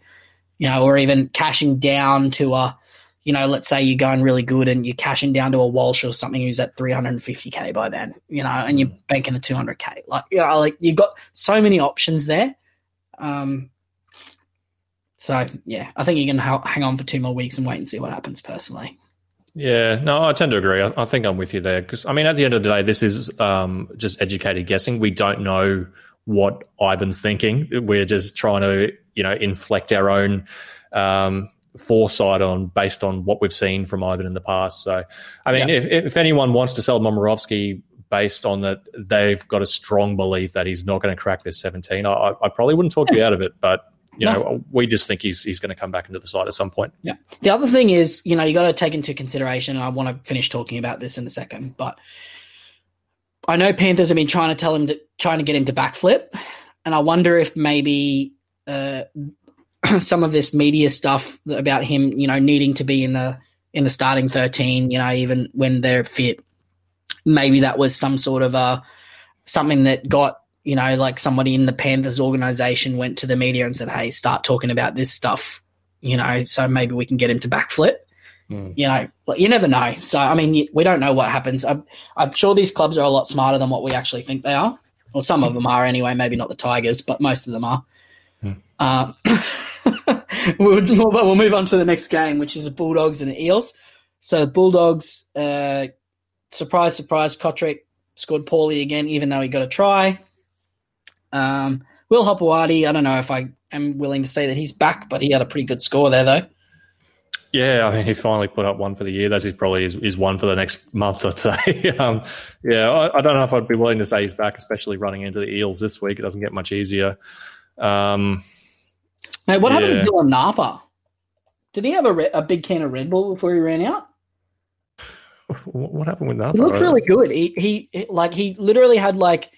you know, or even cashing down to a, you know, let's say you're going really good and you're cashing down to a Walsh or something who's at 350k by then, you know, and you're banking the 200k. Like, you know, like you've got so many options there. Um, so yeah, I think you can ha- hang on for two more weeks and wait and see what happens. Personally, Yeah, no, I tend to agree. I, I think I'm with you there because I mean, at the end of the day, this is um, just educated guessing. We don't know what Ivan's thinking. We're just trying to, you know, inflect our own um, foresight on based on what we've seen from Ivan in the past. So, I mean, Yeah. if if anyone wants to sell Momirovski based on that, they've got a strong belief that he's not going to crack this 17. I, I, I probably wouldn't talk you out of it, but you No. know, we just think he's he's going to come back into the side at some point. Yeah. The other thing is, you know, you got to take into consideration, and I want to finish talking about this in a second, but I know Panthers have been trying to tell him to trying to get him to backflip, and I wonder if maybe uh, (clears throat) some of this media stuff about him, you know, needing to be in the in the starting thirteen, you know, even when they're fit, maybe that was some sort of a something that got you know, like somebody in the Panthers organization went to the media and said, "Hey, start talking about this stuff." You know, so maybe we can get him to backflip. Mm. You know, you never know. So I mean, we don't know what happens. I'm, I'm sure these clubs are a lot smarter than what we actually think they are. Well, some of them are anyway. Maybe not the Tigers, but most of them are. Hmm. Uh, (laughs) we'll, we'll we'll move on to the next game, which is the Bulldogs and the Eels. So the Bulldogs, uh, surprise, surprise, Cotric scored poorly again, even though he got a try. Um, Will Hopoate, I don't know if I am willing to say that he's back, but he had a pretty good score there, though. Yeah, I mean, he finally put up one for the year. That's his, probably his, his one for the next month, I'd say. (laughs) um, yeah, I, I don't know if I'd be willing to say he's back, especially running into the Eels this week. It doesn't get much easier. Um, Mate, what happened to Dylan Napa? Did he have a, re- a big can of Red Bull before he ran out? (laughs) what happened with that? He looked really good. He, he he like he literally had like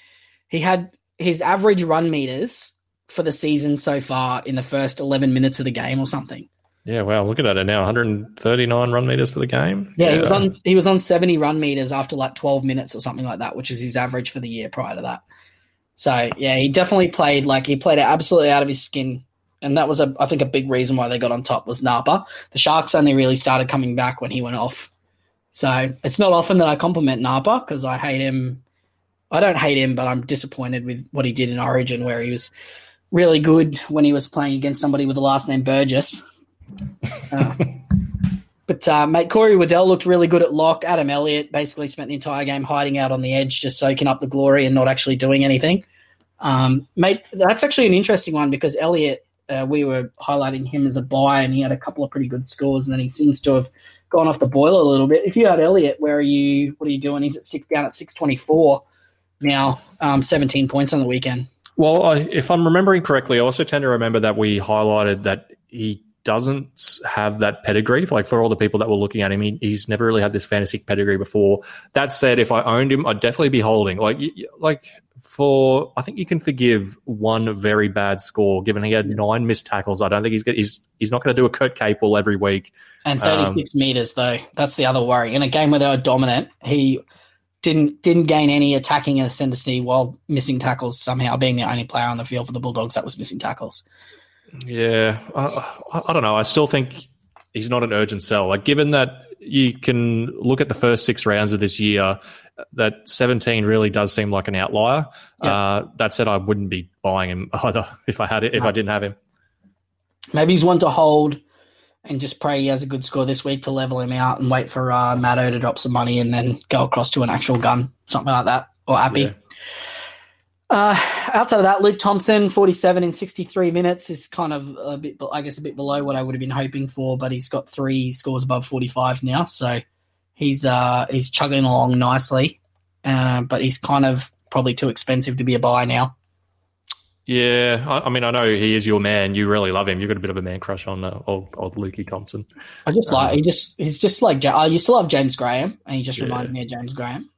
he had his average run meters for the season so far in the first eleven minutes of the game or something. Yeah, wow, look at that now. 139 run meters for the game. Yeah, he was on he was on seventy run meters after like twelve minutes or something like that, which is his average for the year prior to that. So yeah, he definitely played like he played absolutely out of his skin, and that was a I think a big reason why they got on top was Napa. The Sharks only really started coming back when he went off. So it's not often that I compliment Napa because I hate him. I don't hate him, but I'm disappointed with what he did in Origin, where he was really good when he was playing against somebody with the last name Burgess. Uh, (laughs) but uh, mate, Corey Waddell looked really good at lock. Adam Elliott basically spent the entire game hiding out on the edge, just soaking up the glory and not actually doing anything. Um, mate, that's actually an interesting one because Elliott, uh, we were highlighting him as a buy, and he had a couple of pretty good scores, and then he seems to have gone off the boil a little bit. If you had Elliott, where are you? What are you doing? He's at six down at six twenty four now, um, seventeen points on the weekend. Well, I, if I'm remembering correctly, I also tend to remember that we highlighted that he doesn't have that pedigree. Like for all the people that were looking at him, he, he's never really had this fantasy pedigree before. That said, if I owned him, I'd definitely be holding. Like, like for I think you can forgive one very bad score, given he had nine missed tackles. I don't think he's gonna, he's he's not going to do a Kurt Capewell every week. And 36 meters, though. That's the other worry. In a game where they were dominant, he didn't didn't gain any attacking ascendancy while missing tackles somehow, being the only player on the field for the Bulldogs that was missing tackles. Yeah, I, I, I don't know. I still think he's not an urgent sell. Like, given that you can look at the first six rounds of this year, that 17 really does seem like an outlier. Yeah. Uh, that said, I wouldn't be buying him (laughs) either if I had it, if No. I didn't have him. Maybe he's one to hold and just pray he has a good score this week to level him out and wait for uh, Maddo to drop some money and then go across to an actual gun, something like that, or Appy. Yeah. Uh, outside of that, Luke Thompson, 47 in 63 minutes, is kind of a bit, I guess, a bit below what I would have been hoping for, but he's got three scores above 45 now, so he's uh, he's chugging along nicely. Uh, but he's kind of probably too expensive to be a buy now. Yeah, I, I, mean, I know he is your man. You really love him. You've got a bit of a man crush on uh, old, old Lukey Thompson. I just like um, he just he's just like I used to love James Graham, and he just yeah. reminds me of James Graham.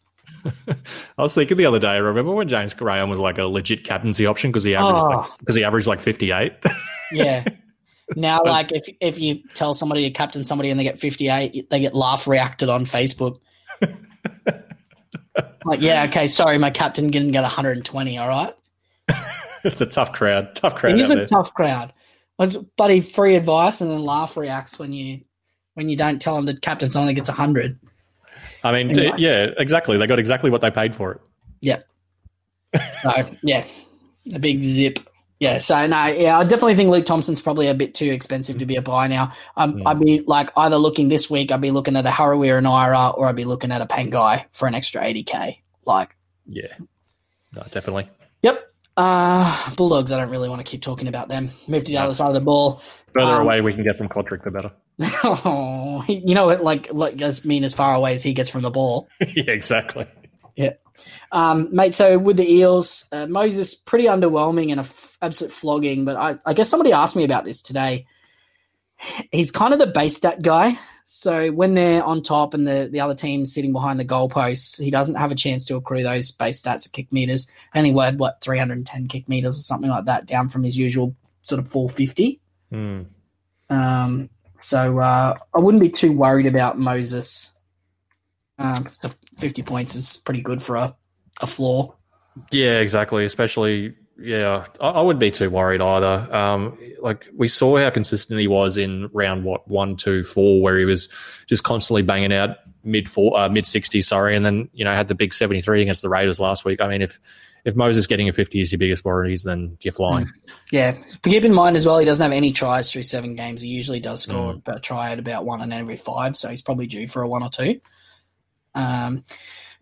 (laughs) I was thinking the other day. Remember when James Graham was like a legit captaincy option because he averaged oh. like, because he averaged like fifty eight. (laughs) yeah. Now, (laughs) like if if you tell somebody to captain somebody and they get fifty eight, they get laugh reacted on Facebook. like, yeah, okay, sorry, my captain didn't get one hundred and twenty. All right. (laughs) it's a tough crowd. Tough crowd. It is a there. tough crowd. It's buddy free advice and then laugh reacts when you when you don't tell them the captain's only gets hundred. I mean, anyway. yeah, exactly. They got exactly what they paid for it. Yep. (laughs) so yeah, a big zip. Yeah, so no, yeah, I definitely think Luke Thompson's probably a bit too expensive to be a buy now. Um, mm. I'd be like either looking this week, I'd be looking at a Harawira-Naera, or I'd be looking at a Pangai for an extra eighty k. Like, yeah, no, definitely. Yep. Uh, Bulldogs, I don't really want to keep talking about them. Move to the other side of the ball. Further um, away we can get from Cotric, the better. (laughs) oh, you know what? Like, like as mean as far away as he gets from the ball. (laughs) yeah, exactly. Yeah, um, mate. So with the Eels, uh, Moses pretty underwhelming and a f- absolute flogging. But I, I guess somebody asked me about this today. He's kind of the base stat guy. So when they're on top and the, the other team's sitting behind the goalposts, he doesn't have a chance to accrue those base stats of kick meters. And he had, what, 310 kick meters or something like that, down from his usual sort of 450. Mm. Um, so uh, I wouldn't be too worried about Moses. Um, 50 points is pretty good for a, a floor. Yeah, exactly. Especially yeah, I, I wouldn't be too worried either. Um, like we saw how consistent he was in round what one, two, four, where he was just constantly banging out mid four, uh, mid sixty, sorry, and then you know had the big seventy three against the Raiders last week. I mean, if if Moses getting a fifty is your biggest worries, then you're flying. Mm. Yeah, but keep in mind as well, he doesn't have any tries through seven games. He usually does score mm. a try at about one in every five, so he's probably due for a one or two. Um,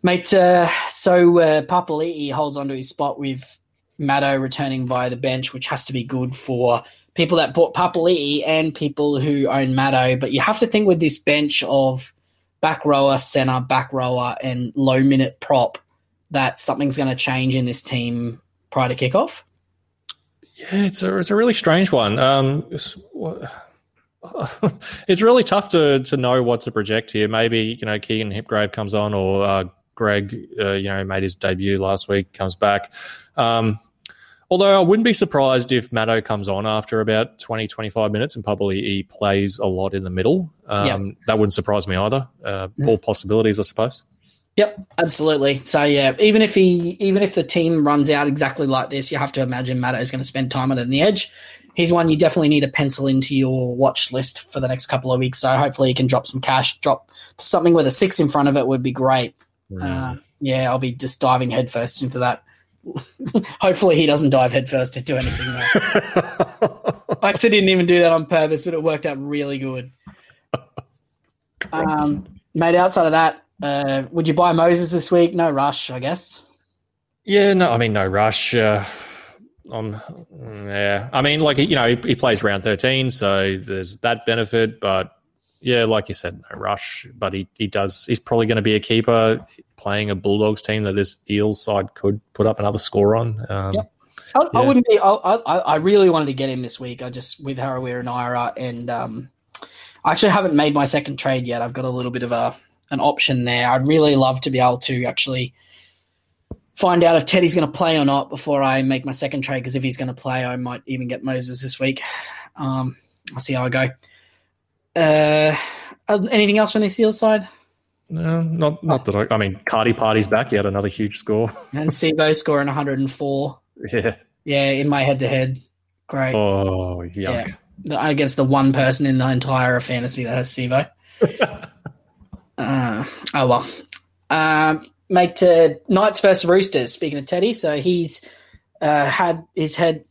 mate, uh, so uh, Papali'i holds onto his spot with Maddo returning via the bench, which has to be good for people that bought Papali'i and people who own Maddo. But you have to think with this bench of back rower, center, back rower, and low minute prop that something's going to change in this team prior to kickoff. Yeah, it's a it's a really strange one. Um, it's, (laughs) it's really tough to to know what to project here. Maybe you know Keegan Hipgrave comes on, or uh, Greg, uh, you know, made his debut last week, comes back. Um, Although I wouldn't be surprised if Maddo comes on after about 20, 25 minutes and probably he plays a lot in the middle. Um, yep. That wouldn't surprise me either. Uh, mm. All possibilities, I suppose. Yep, absolutely. So yeah, even if he, even if the team runs out exactly like this, you have to imagine Maddo is going to spend time on the edge. He's one you definitely need to pencil into your watch list for the next couple of weeks. So hopefully he can drop some cash, drop something with a six in front of it would be great. Mm. Uh, yeah, I'll be just diving headfirst into that. (laughs) Hopefully, he doesn't dive headfirst into anything. I actually didn't even do that on purpose, but it worked out really good. (laughs) Um, mate, outside of that, uh, would you buy Moses this week? No rush, I guess. Yeah, no, I mean, no rush. Uh, um, yeah, I mean, like you know, he, he, plays round thirteen, so there's that benefit. But yeah, like you said, no rush. But he he does. He's probably going to be a keeper playing a Bulldogs team that this Eels side could put up another score on. Um, yeah. I, yeah. I, wouldn't be. I, I, I really wanted to get him this week. I just with Harawira-Naera, and um, I actually haven't made my second trade yet. I've got a little bit of a an option there. I'd really love to be able to actually find out if Teddy's going to play or not before I make my second trade. Because if he's going to play, I might even get Moses this week. Um, I'll see how I go. Uh, anything else from the Seal side? No, not not that I. I mean, Cardi Party's back. He had another huge score. (laughs) and Sivo scoring 104. Yeah. Yeah, in my head to head. Great. Oh, yuck. Yeah. Against the one person in the entire fantasy that has Sivo. (laughs) uh, oh, well. Um, mate, uh, Knights versus Roosters, speaking of Teddy. So he's uh, had his head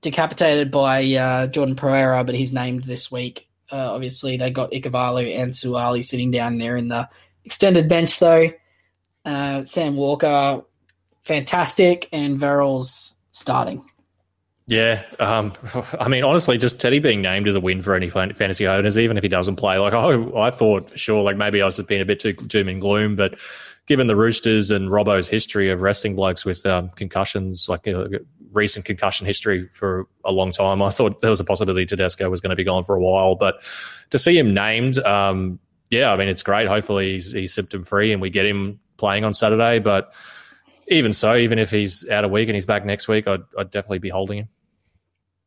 decapitated by uh, Jordan Pereira, but he's named this week. Uh, obviously, they got Ikavalu and Suaalii sitting down there in the Extended bench though, uh, Sam Walker fantastic, and Verrills starting. Yeah, um, (laughs) I mean, honestly, just Teddy being named is a win for any fantasy owners, even if he doesn't play. Like, oh, I thought for sure, like maybe I was being a bit too doom and gloom, but given the Roosters and Robbo's history of resting blokes with um, concussions, like uh, recent concussion history for a long time, I thought there was a possibility Tedesco was going to be gone for a while. But to see him named, um, yeah, I mean, it's great. Hopefully, he's, he's symptom free and we get him playing on Saturday. But even so, even if he's out a week and he's back next week, I'd, I'd definitely be holding him.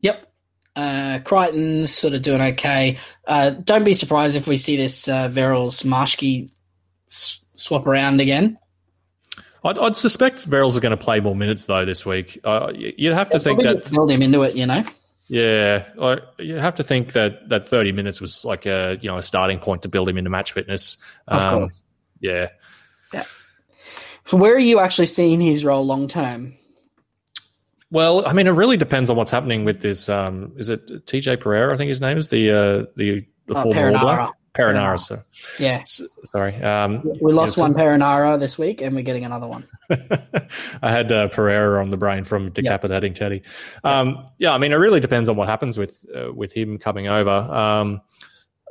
Yep. Uh, Crichton's sort of doing okay. Uh, don't be surprised if we see this uh, Verrills Marshke s- swap around again. I'd, I'd suspect Verrills is going to play more minutes though this week. Uh, you'd have to yeah, think that build him into it, you know. Yeah, you have to think that that thirty minutes was like a you know a starting point to build him into match fitness. Of um, course. Yeah. Yeah. So where are you actually seeing his role long term? Well, I mean, it really depends on what's happening with this. Um, is it TJ Pereira? I think his name is the uh, the the uh, former All Black. Perenara, so yeah. sorry, um, we lost one Perenara this week, and we're getting another one. (laughs) I had uh, Pereira on the brain from decapitating yep. Teddy. Um, yeah, I mean, it really depends on what happens with uh, with him coming over. Um,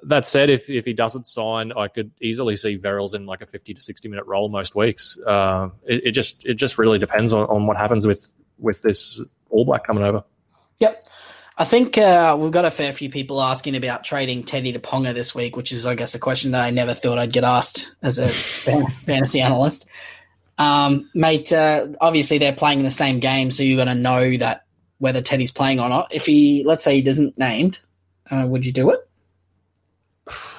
that said, if if he doesn't sign, I could easily see Verrills in like a fifty to sixty minute role most weeks. Uh, it, it, just it just really depends on, on what happens with with this All Black coming over. Yep. I think uh, we've got a fair few people asking about trading Teddy to Ponga this week, which is, I guess, a question that I never thought I'd get asked as a (laughs) fantasy analyst. Um, mate, uh, obviously they're playing the same game, so you're going to know that whether Teddy's playing or not. If he, let's say, he doesn't named, uh, would you do it?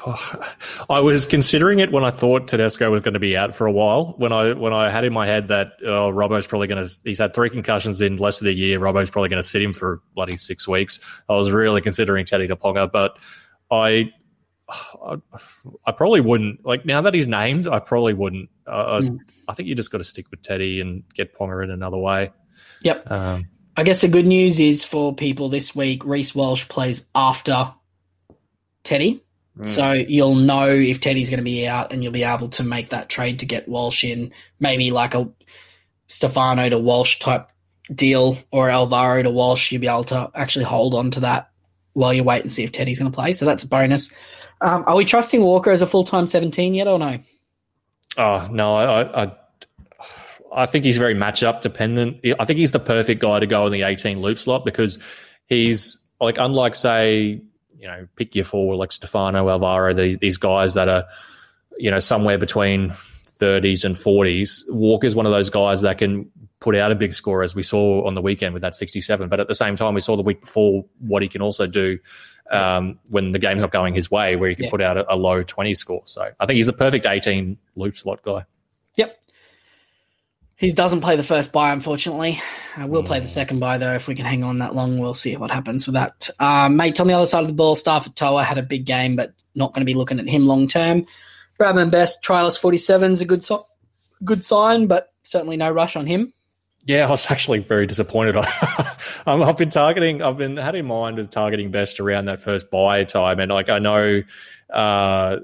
(laughs) I was considering it when I thought Tedesco was going to be out for a while. When I when I had in my head that oh, Robbo's probably going to he's had three concussions in less than a year. Robbo's probably going to sit him for bloody six weeks. I was really considering Teddy to Ponga, but I, I, I probably wouldn't. Like now that he's named, I probably wouldn't. Uh, mm. I think you just got to stick with Teddy and get Ponga in another way. Yep. Um, I guess the good news is for people this week, Reece Walsh plays after Teddy. Mm. So you'll know if Teddy's going to be out, and you'll be able to make that trade to get Walsh in, maybe like a Stefano to Walsh type deal, or Alvaro to Walsh. You'll be able to actually hold on to that while you wait and see if Teddy's going to play. So that's a bonus. Um, are we trusting Walker as a full time seventeen yet, or no? Oh no, I, I I think he's very matchup dependent. I think he's the perfect guy to go in the 18 loop slot because he's like unlike say you know, pick your four like Stefano, Alvaro, the, these guys that are, you know, somewhere between 30s and 40s. Walker's one of those guys that can put out a big score, as we saw on the weekend with that 67. But at the same time, we saw the week before what he can also do um, when the game's not going his way, where he can yeah. put out a, a, low 20 score. So I think he's the perfect 18 loop slot guy. He doesn't play the first bye, unfortunately. Uh, we'll mm. play the second bye, though. If we can hang on that long, we'll see what happens with that. Uh, mate, on the other side of the ball, Starford To'a had a big game, but not going to be looking at him long term. Bradman Best, Trialist 47 is a good, so- good sign, but certainly no rush on him. Yeah, I was actually very disappointed. (laughs) I've been targeting, I've been had in mind of targeting Best around that first bye time, and like I know uh,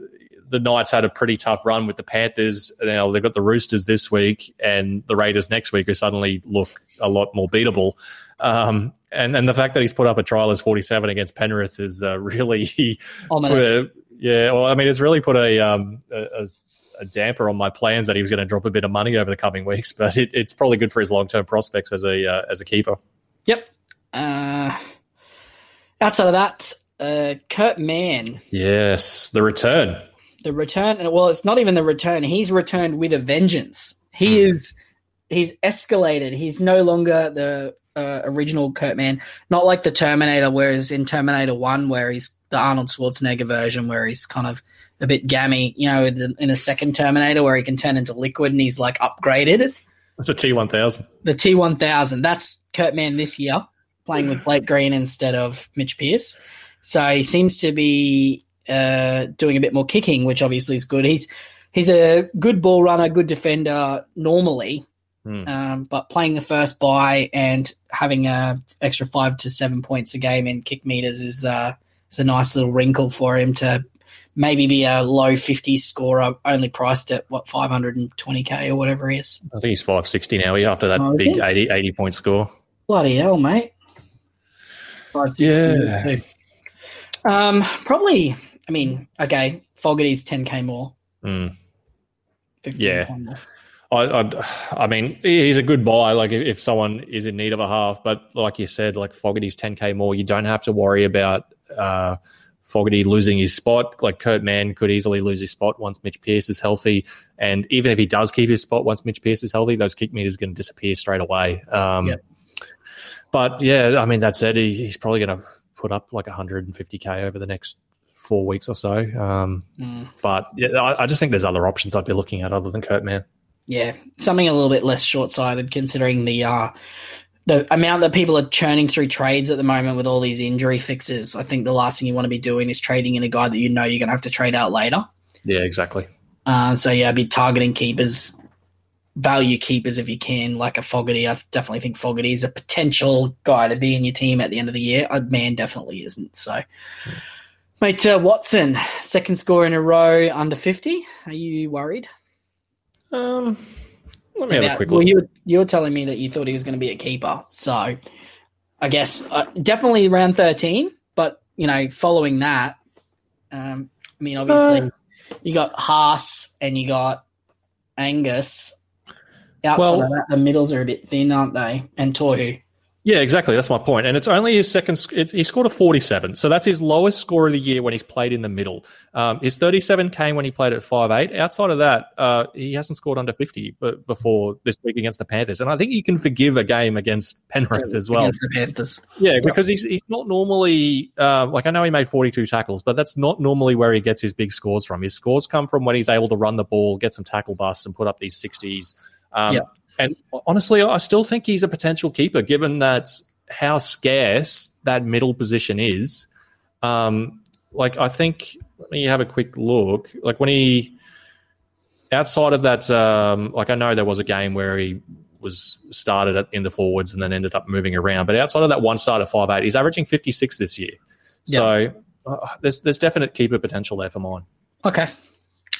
the Knights had a pretty tough run with the Panthers. Now they've got the Roosters this week and the Raiders next week, who suddenly look a lot more beatable. Um, and and the fact that he's put up a trial as 47 against Penrith is uh, (laughs) really ominous. yeah, well, I mean, it's really put a, um, a, a damper on my plans that he was going to drop a bit of money over the coming weeks. (laughs) But it, it's probably good for his long term prospects as a uh, as a keeper. Yep. Uh, outside of that, uh, Kurt Mann. Yes, the return the return. Well, it's not even the return. He's returned with a vengeance. He mm. is. He's escalated. He's no longer the uh, original Kurt Mann. Not like the Terminator, whereas in Terminator One, where he's the Arnold Schwarzenegger version, where he's kind of a bit gammy. You know, in a second Terminator, where he can turn into liquid and he's like upgraded. The T one thousand. The T one thousand. That's Kurt Mann this year, playing with Blake Green instead of Mitch Pearce. So he seems to be uh, doing a bit more kicking, which obviously is good. He's he's a good ball runner, good defender normally, mm. um, but playing the first bye and having a extra five to seven points a game in kick meters is uh, is a nice little wrinkle for him to maybe be a low 50 scorer, only priced at what 520k or whatever he is. I think he's 560 now. Yeah, after that Oh, big he? 80, 80 point score. Bloody hell, mate. Yeah. Um, probably. I mean, okay, Fogarty's 10k more. Mm. 15k Yeah. more. I, I, I mean, he's a good buy. Like if, if someone is in need of a half, but like you said, like Fogarty's 10k more, you don't have to worry about uh, Fogarty losing his spot. Like Kurt Mann could easily lose his spot once Mitch Pearce is healthy, and even if he does keep his spot once Mitch Pearce is healthy, those kick meters are going to disappear straight away. Um, Yep. But yeah, I mean, that said, he, he's probably going to put up like 150k over the next four weeks or so. Um, Mm. but yeah, I, I just think there's other options I'd be looking at other than Kurt Mann. Yeah, something a little bit less short-sighted considering the uh, the amount that people are churning through trades at the moment with all these injury fixes. I think the last thing you want to be doing is trading in a guy that you know you're going to have to trade out later. Yeah, exactly. Uh, so yeah, I'd be targeting keepers, value keepers if you can, like a Fogarty. I definitely think Fogarty is a potential guy to be in your team at the end of the year. A man definitely isn't. So, mate, uh, Watson, second score in a row under fifty. Are you worried? Um, let me have a about- quick well, you were, you were telling me that you thought he was going to be a keeper, so I guess uh, definitely around thirteen. But you know, following that, um, I mean, obviously, Uh. you got Haas and you got Angus. Outside Well- of that, the middles are a bit thin, aren't they? And Tohu. Yeah, exactly. That's my point. And it's only his second. It, he scored a 47, so that's his lowest score of the year when he's played in the middle. Um, his 37 came when he played at 5'8. Outside of that, uh, he hasn't scored under 50 but before this week against the Panthers. And I think you can forgive a game against Penrith as well. against the Panthers. Yeah, because he's he's not normally uh, like I know he made 42 tackles, but that's not normally where he gets his big scores from. His scores come from when he's able to run the ball, get some tackle busts, and put up these 60s. Um, Yeah. And honestly, I still think he's a potential keeper, given that how scarce that middle position is. Um, like I think let me have a quick look. Like when he outside of that, um, like I know there was a game where he was started in the forwards and then ended up moving around. But outside of that one start at five eight, he's averaging fifty six this year. So uh, there's there's definite keeper potential there for mine. Okay.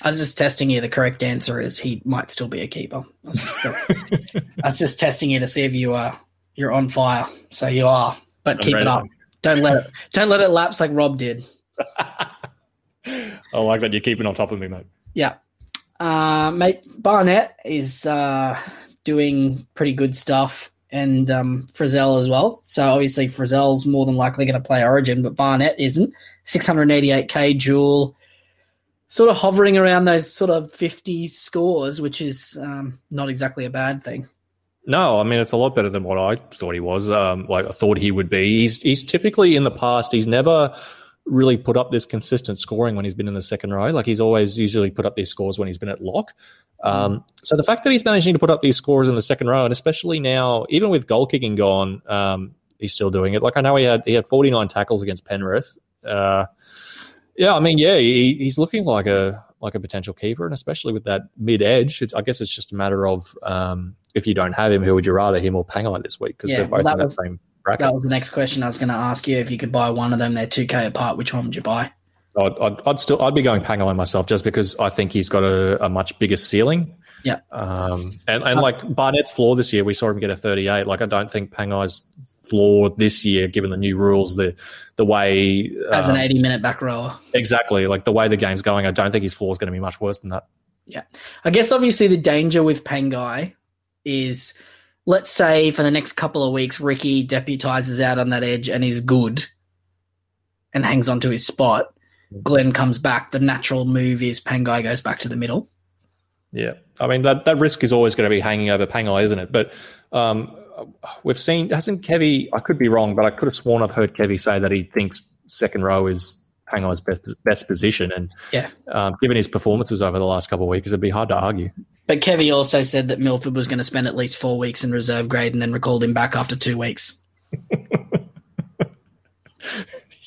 I was just testing you. The correct answer is he might still be a keeper. I was just, I was just testing you to see if you are you're on fire. So you are, but keep it up. Don't let it don't let it lapse like Rob did. (laughs) I like that you're keeping on top of me, mate. Yeah. Uh, mate, Barnett is uh, doing pretty good stuff, and um, Frizell as well. So obviously Frizell's more than likely going to play Origin, but Barnett isn't. 688k Jewel, sort of hovering around those sort of 50 scores, which is um, not exactly a bad thing. No, I mean it's a lot better than what I thought he was. Um, like I thought he would be. He's he's typically in the past. He's never really put up this consistent scoring when he's been in the second row. Like he's always usually put up these scores when he's been at lock. Um, so the fact that he's managing to put up these scores in the second row, and especially now, even with goal kicking gone, um, he's still doing it. Like I know he had he had 49 tackles against Penrith. Uh, yeah, I mean, yeah, he, he's looking like a like a potential keeper, and especially with that mid edge, I guess it's just a matter of um, if you don't have him, who would you rather, him or Pangai this week? Because Yeah, they're both that in that was- same bracket. That was the next question I was going to ask you. If you could buy one of them, they're 2k apart. Which one would you buy? I'd, I'd, I'd still I'd be going Pangai myself just because I think he's got a, a much bigger ceiling. Yeah. Um, and and like Barnett's floor this year, we saw him get a 38. Like I don't think Pangai's floor this year, given the new rules, the the way As an um, 80 minute back rower. exactly like the way the game's going, I don't think his floor is going to be much worse than that. Yeah. I guess obviously the danger with Pangai is let's say for the next couple of weeks Ricky deputizes out on that edge and is good and hangs on to his spot. Glenn comes back. The natural move is Pangai goes back to the middle. Yeah, I mean that that risk is always going to be hanging over Pangai, isn't it? But um, we've seen hasn't Kevy? I could be wrong, but I could have sworn I've heard Kevy say that he thinks second row is Pangai's best best position, and Yeah. um, given his performances over the last couple of weeks, it'd be hard to argue. But Kevy also said that Milford was going to spend at least four weeks in reserve grade and then recalled him back after two weeks. (laughs)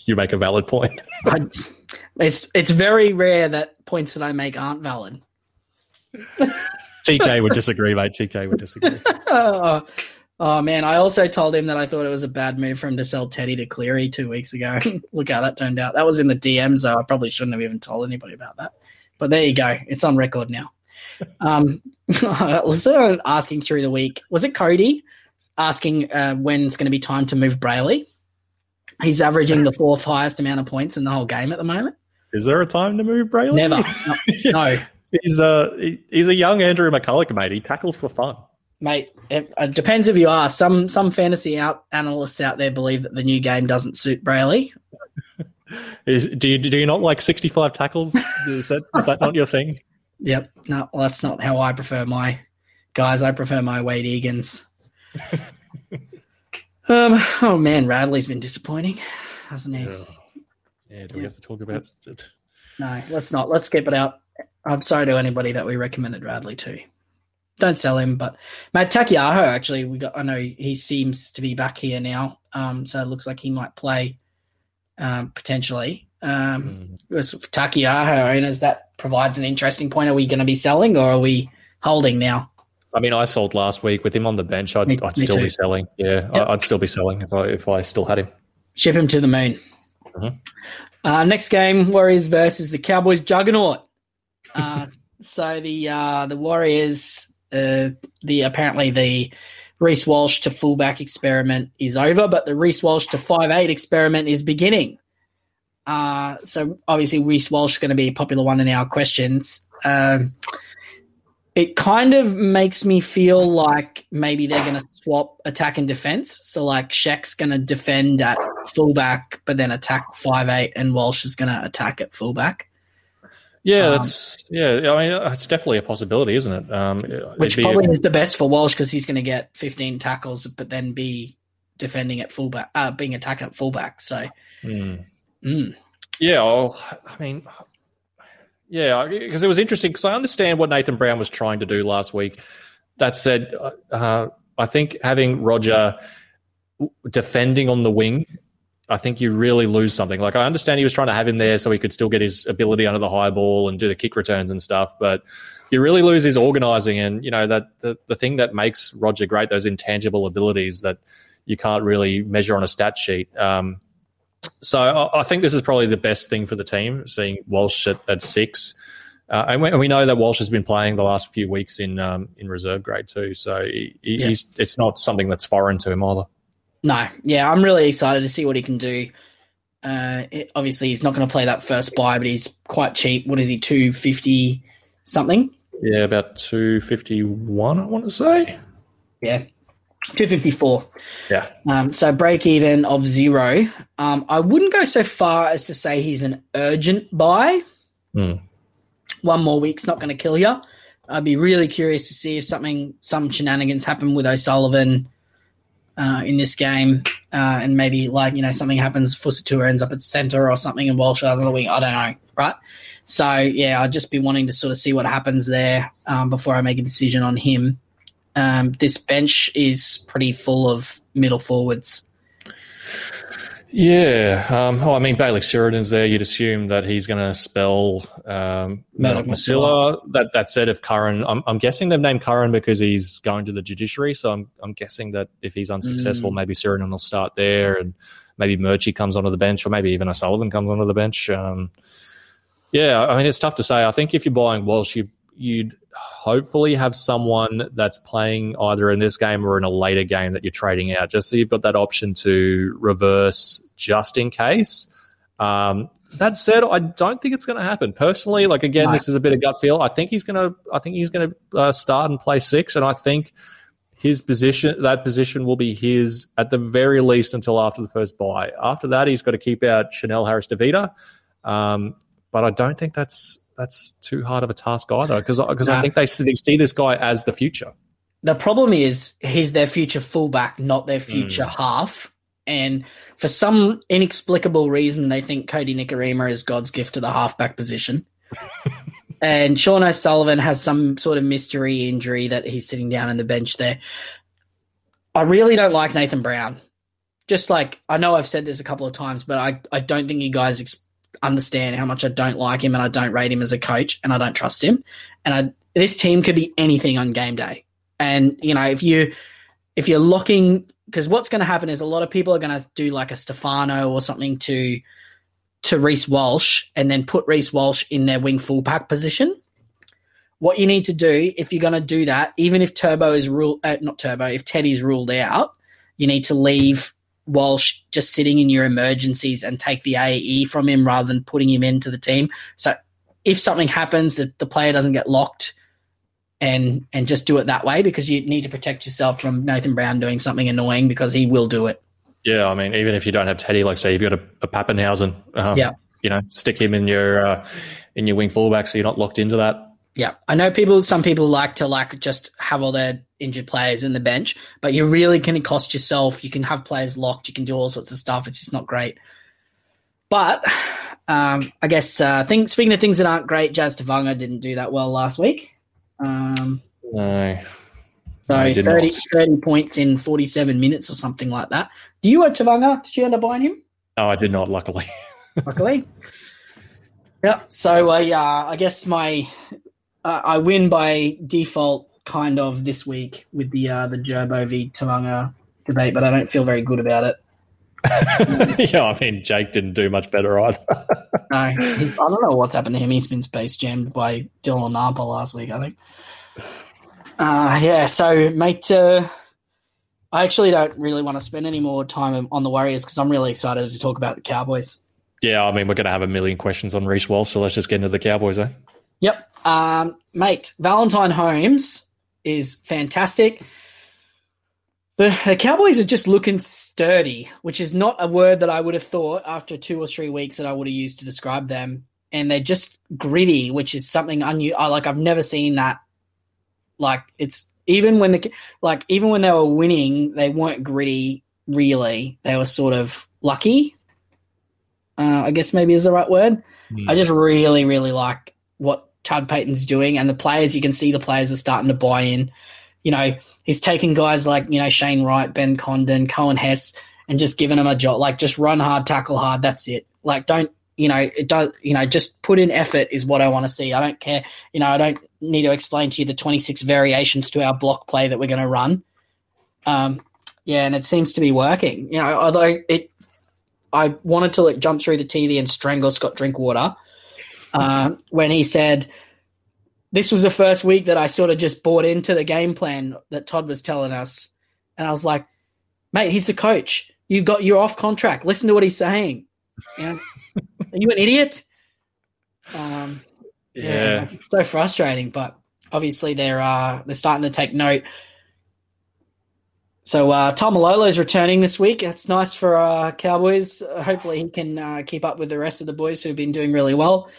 You make a valid point. I, it's it's very rare that points that I make aren't valid. TK would disagree, mate. TK would disagree. Uh, (laughs) Oh man, I also told him that I thought it was a bad move for him to sell Teddy to Cleary two weeks ago. (laughs) Look how that turned out. That was in the DMs though. I probably shouldn't have even told anybody about that. But there you go. It's on record now. Um, (laughs) so asking through the week, was it Cody asking uh, when it's going to be time to move Brailey? He's averaging the fourth highest amount of points in the whole game at the moment. Is there a time to move Brailey? Never. No. no. He's a he's a young Andrew McCullough, mate. He tackles for fun, mate. It, it, depends if you are. Some some fantasy out analysts out there believe that the new game doesn't suit Brailey. (laughs) Is, do you do you not like sixty five tackles? Is that is that not your thing? (laughs) Yep. No, well, that's not how I prefer my guys. I prefer my Wade Egan's. (laughs) um. Oh man, Radley's been disappointing, hasn't he? Yeah. yeah do we have to talk about it? No, let's not. Let's skip it out. I'm sorry to anybody that we recommended Radley to. Don't sell him, but Matt Takiaho actually, we got. I know he seems to be back here now, um, so it looks like he might play um, potentially. Um, mm. Takiaho owners, that provides an interesting point. Are we going to be selling or are we holding now? I mean, I sold last week with him on the bench. I'd, me, I'd still be selling. Yeah, yep. I'd still be selling if I if I still had him. Ship him to the moon. Mm-hmm. Uh, next game, Warriors versus the Cowboys juggernaut. Uh, so the uh, the Warriors, uh, the apparently the Reece Walsh to fullback experiment is over, but the Reece Walsh to five eight experiment is beginning. Uh, so obviously Reece Walsh is going to be a popular one in our questions. Um, it kind of makes me feel like maybe they're going to swap attack and defense. So like Sheck's going to defend at fullback, but then attack five eight, and Walsh is going to attack at fullback. Yeah, um, that's yeah. I mean, it's definitely a possibility, isn't it? Um, which probably a, is the best for Walsh because he's going to get 15 tackles, but then be defending at fullback, uh, being attacked at fullback. So, mm. Mm. yeah. Well, I mean, yeah, because it was interesting because I understand what Nathan Brown was trying to do last week. That said, uh I think having Roger defending on the wing I think you really lose something. Like I understand he was trying to have him there so he could still get his ability under the high ball and do the kick returns and stuff, but you really lose his organizing and you know that the, the thing that makes Roger great, those intangible abilities that you can't really measure on a stat sheet. Um, so I, I, think this is probably the best thing for the team, seeing Walsh at, at six. Uh, and, we, and, we, know that Walsh has been playing the last few weeks in um, in reserve grade too, so he, yeah. it's not something that's foreign to him either. No, yeah, I'm really excited to see what he can do. Uh, it, obviously, he's not going to play that first buy, but he's quite cheap. What is he, two fifty something? Yeah, about two fifty one. I want to say. Yeah, two fifty four. Yeah. Um, so break even of zero. Um, I wouldn't go so far as to say he's an urgent buy. Mm. One more week's not going to kill you. I'd be really curious to see if something, some shenanigans happen with O'Sullivan uh, in this game, uh, and maybe like you know something happens, Fusitu'a ends up at center or something, and Walsh out of the wing. I don't know, right? So yeah, I'd just be wanting to sort of see what happens there um, before I make a decision on him. Um, this bench is pretty full of middle forwards. Yeah. Um, oh, I mean, Bayley Sheridan's there. You'd assume that he's going to spell um, Masila. That that said, if Curran, I'm, I'm guessing they've named Curran because he's going to the judiciary. So I'm I'm guessing that if he's unsuccessful, mm. maybe Sheridan will start there, and maybe Murchie comes onto the bench, or maybe even O'Sullivan comes onto the bench. Um, yeah, I mean, it's tough to say. I think if you're buying Walsh, you you'd hopefully have someone that's playing either in this game or in a later game that you're trading out, just so you've got that option to reverse just in case. Um, that said, I don't think it's going to happen. Personally, like again, no. this is a bit of gut feel. I think he's going to. I think he's going to uh, start and play six, and I think his position, that position, will be his at the very least until after the first buy. After that, he's got to keep out Chanel Harris Tavita. Um, but I don't think that's that's too hard of a task either because because nah. I think they see, they see this guy as the future. The problem is he's their future fullback, not their future mm. half. And for some inexplicable reason, they think Kodi Nikorima is God's gift to the halfback position. (laughs) and Sean O'Sullivan has some sort of mystery injury that he's sitting down on the bench there. I really don't like Nathan Brown. Just like I know I've said this a couple of times, but I, I don't think you guys ex- understand how much I don't like him and I don't rate him as a coach and I don't trust him. And I, this team could be anything on game day. And, you know, if you if you're locking, because what's going to happen is a lot of people are going to do like a Stefano or something to to Reece Walsh and then put Reece Walsh in their wing fullback position. What you need to do if you're going to do that, even if Turbo is ruled, uh, not Turbo, if Teddy's ruled out, you need to leave Walsh just sitting in your emergencies and take the AE from him rather than putting him into the team. So if something happens, that the player doesn't get locked, and and just do it that way because you need to protect yourself from Nathan Brown doing something annoying because he will do it. Yeah, I mean, even if you don't have Teddy, like say you've got a, a Papenhuyzen, um, yeah, you know, stick him in your uh, in your wing fullback so you're not locked into that. Yeah, I know people. Some people like to like just have all their injured players in the bench, but you really can cost yourself. You can have players locked. You can do all sorts of stuff. It's just not great. But um, I guess uh, think, speaking of things that aren't great, Jazz Tevaga didn't do that well last week. Um, no. So No, 30, 30 points in 47 minutes or something like that. Do you owe Tevaga? Did you end up buying him? No, I did not. Luckily, (laughs) Luckily. yeah. So uh, yeah, I guess my uh, I win by default kind of this week with the uh, the Gerbo v Tevaga debate, but I don't feel very good about it. (laughs) yeah. I mean, Jake didn't do much better either. (laughs) No, he- I don't know what's happened to him. He's been space jammed by Dylan Napa last week, I think. Uh, yeah, so, mate, uh, I actually don't really want to spend any more time on the Warriors because I'm really excited to talk about the Cowboys. yeah, I mean, we're going to have a million questions on Reece Walsh, so let's just get into the Cowboys, eh? Yep. Um, mate, Valentine Holmes is fantastic. The, the Cowboys are just looking sturdy, which is not a word that I would have thought after two or three weeks that I would have used to describe them. And they're just gritty, which is something unusual. Like I've never seen that. Like it's even when the like even when they were winning, they weren't gritty. Really, they were sort of lucky. Uh, I guess maybe is the right word. I just really, really like what Chad Payten's doing, and the players. You can see the players are starting to buy in. You know, he's taking guys like you know Shane Wright, Ben Condon, Coen Hess, and just giving them a job. Like, just run hard, tackle hard. That's it. Like, don't you know? It does. You know, just put in effort is what I want to see. I don't care. You know, I don't need to explain to you the twenty six variations to our block play that we're going to run. Um, yeah, and it seems to be working. You know, although it, I wanted to like jump through the TV and strangle Scott Drinkwater uh, when he said this was the first week that I sort of just bought into the game plan that Todd was telling us, and I was like, "Mate, he's the coach. You've got you're off contract. Listen to what he's saying. You know, are you an idiot?" Um, Yeah. so frustrating. But obviously they're uh, they're starting to take note. So uh, Tom is returning this week. That's nice for uh, Cowboys. Hopefully he can uh, keep up with the rest of the boys who've been doing really well.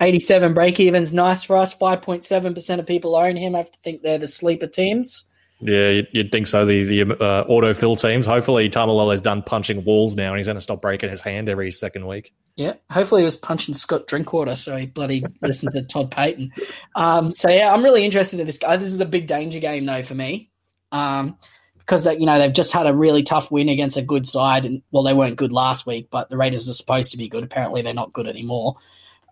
87 break evens, nice for us. 5.7% of people own him. I have to think they're the sleeper teams. Yeah, you'd, you'd think so. The the uh, autofill teams. Hopefully, Taumalolo's done punching walls now, and he's going to stop breaking his hand every second week. Yeah, hopefully he was punching Scott Drinkwater, so he bloody listened to Todd Payten. Um, so yeah, I'm really interested in this guy. This is a big danger game though for me, um, because you know they've just had a really tough win against a good side, and well, they weren't good last week, but the Raiders are supposed to be good. Apparently, they're not good anymore,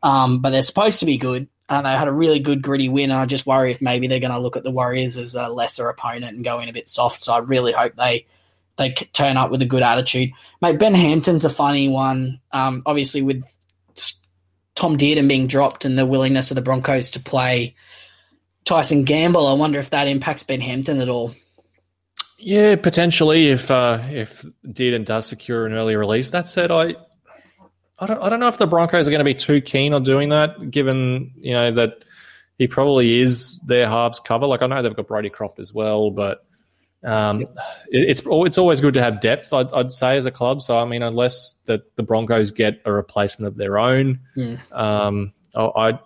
um, but they're supposed to be good. And they had a really good gritty win. And I just worry if maybe they're going to look at the Warriors as a lesser opponent and go in a bit soft. So I really hope they they turn up with a good attitude. Mate, Ben Hampton's a funny one. Um, obviously, with Tom Dearden being dropped and the willingness of the Broncos to play Tyson Gamble, I wonder if that impacts Ben Hampton at all. Yeah, potentially if uh, if Dearden does secure an early release. That said, I I don't I don't know if the Broncos are going to be too keen on doing that, given you know that he probably is their halves cover. Like I know they've got Brodie Croft as well, but um, it, it's it's always good to have depth. I'd, I'd say as a club. So I mean, unless that the Broncos get a replacement of their own, Hmm. um, I. I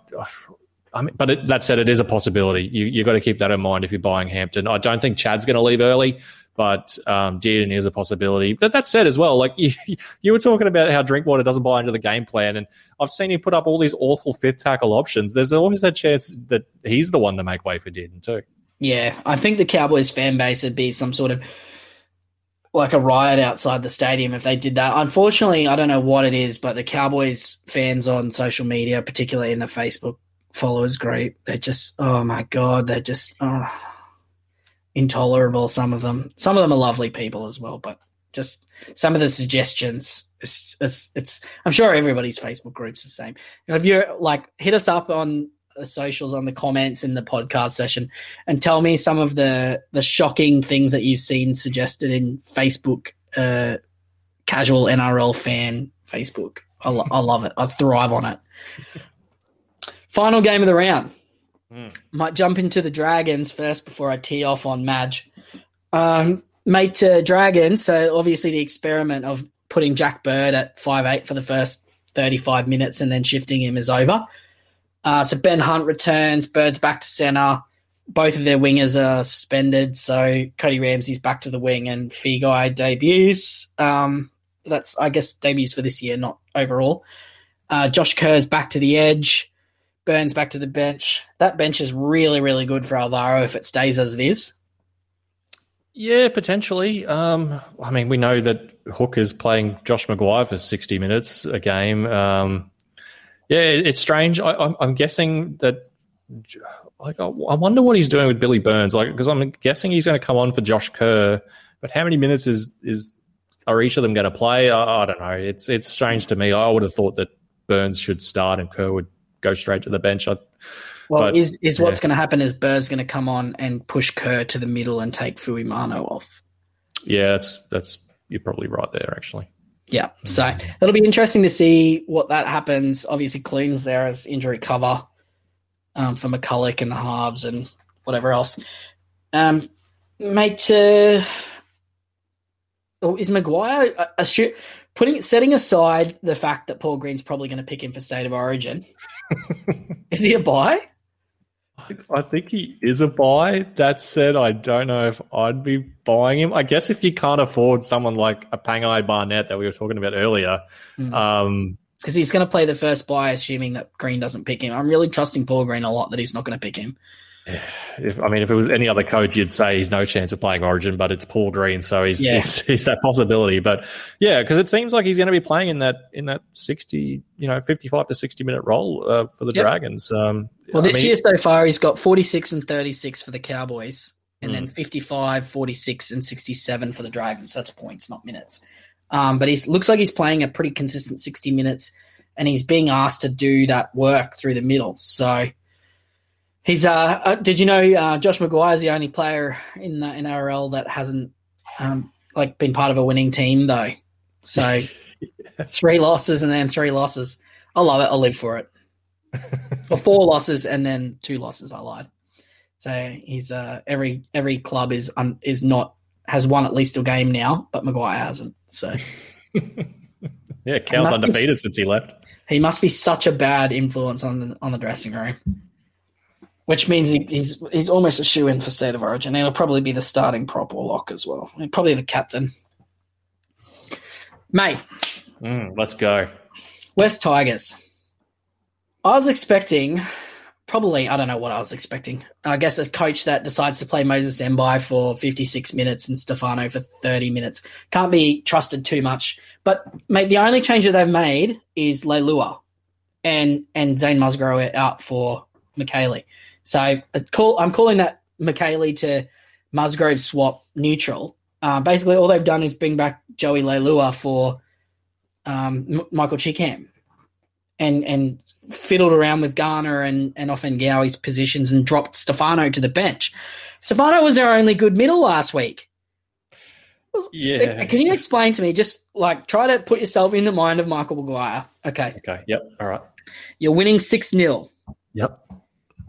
I mean, but it, that said, it is a possibility. You you got to keep that in mind if you're buying Hampton. I don't think Chad's going to leave early, but um, Dearden is a possibility. But that said, as well, like you, (laughs) you were talking about how Drinkwater doesn't buy into the game plan, and I've seen him put up all these awful fifth tackle options. There's always that chance that he's the one to make way for Dearden too. Yeah, I think the Cowboys fan base would be some sort of like a riot outside the stadium if they did that. Unfortunately, I don't know what it is, but the Cowboys fans on social media, particularly in the Facebook followers group, they're just oh my god, they're just oh intolerable. Some of them, some of them are lovely people as well, but just some of the suggestions. It's, it's, it's I'm sure everybody's Facebook group's the same. You know, if you're like, hit us up on the socials, on the comments in the podcast session, and tell me some of the the shocking things that you've seen suggested in Facebook, uh, casual NRL fan Facebook. I, lo- I love it. I thrive on it. Final game of the round. Mm. Might jump into the Dragons first before I tee off on Madge. Um, mate, uh, Dragons. So obviously the experiment of putting Jack Bird at five eight for the first thirty five minutes and then shifting him is over. Uh, so Ben Hunt returns. Bird's back to centre. Both of their wingers are suspended. So Cody Ramsey's back to the wing and Feagai debuts. Um, that's I guess debuts for this year, not overall. Uh, Josh Kerr's back to the edge. Burns back to the bench. That bench is really, really good for Alvaro if it stays as it is. Yeah, potentially. Um, I mean, we know that Hook is playing Josh McGuire for 60 minutes a game. Um, yeah, it's strange. I, I'm, I'm guessing that. Like, I I wonder what he's doing with Billy Burns. Like, because I'm guessing he's going to come on for Josh Kerr, but how many minutes is is are each of them going to play? I, I don't know. It's it's strange to me. I would have thought that Burns should start and Kerr would go straight to the bench. I, Well, But, is is what's yeah. going to happen is Bird's going to come on and push Kerr to the middle and take Fuimaono off. yeah, that's that's you're probably right there. Actually, Yeah, so it'll be interesting to see what that happens. Obviously, Clune's there as injury cover um, for McCullough and the halves and whatever else. Um, mate, uh, oh, is McGuire uh, putting setting aside the fact that Paul Green's probably going to pick him for state of origin? Is he a buy? I think he is a buy. That said, I don't know if I'd be buying him. I guess if you can't afford someone like a Pangai Barnett that we were talking about earlier, Hmm. um, Because he's going to play the first buy, assuming that Green doesn't pick him. I'm really trusting Paul Green a lot that he's not going to pick him. If I mean, if it was any other coach, you'd say he's no chance of playing Origin, but it's Paul Green, so he's Yeah. he's, he's (laughs) that possibility. But yeah, because it seems like he's going to be playing in that in that sixty, you know, fifty-five to sixty minute role uh, for the Yep. Dragons. Um, Well, I this mean, year so far, he's got 46 and 36 for the Cowboys, and Hmm. then 55, 46, and 67 for the Dragons. That's points, not minutes. Um, but he looks like he's playing a pretty consistent 60 minutes, and he's being asked to do that work through the middle. So he's. Uh, uh, did you know uh, Josh McGuire is the only player in the NRL that hasn't um, like been part of a winning team though? So (laughs) three losses and then three losses. I love it. I'll live for it or four (laughs) losses and then two losses. I lied. So he's uh, every every club is un, is not has won at least a game now, but McGuire hasn't. So (laughs) yeah, Cal's must be- undefeated since he left. he must be such a bad influence on the on the dressing room, which means he, he's he's almost a shoe in for state of origin. He'll probably be the starting prop or lock as well, and probably the captain. Mate, Mm, let's go. West Tigers. I was expecting, probably, I don't know what I was expecting. I guess a coach that decides to play Moses Mbye for 56 minutes and Stefano for 30 minutes can't be trusted too much. But, mate, the only change that they've made is Leilua and, and Zane Musgrove out for Mikaele. So I call, I'm calling that Mikaele to Musgrove swap neutral. Uh, basically, all they've done is bring back Joey Leilua for um, M- Michael Chee-Kam and and fiddled around with Garner and and often Gowie's positions and dropped Stefano to the bench. Stefano was their only good middle last week. Yeah. Can you explain to me? Just like try to put yourself in the mind of Michael Maguire. Okay, Okay. Yep. All right. you're winning six 0 Yep.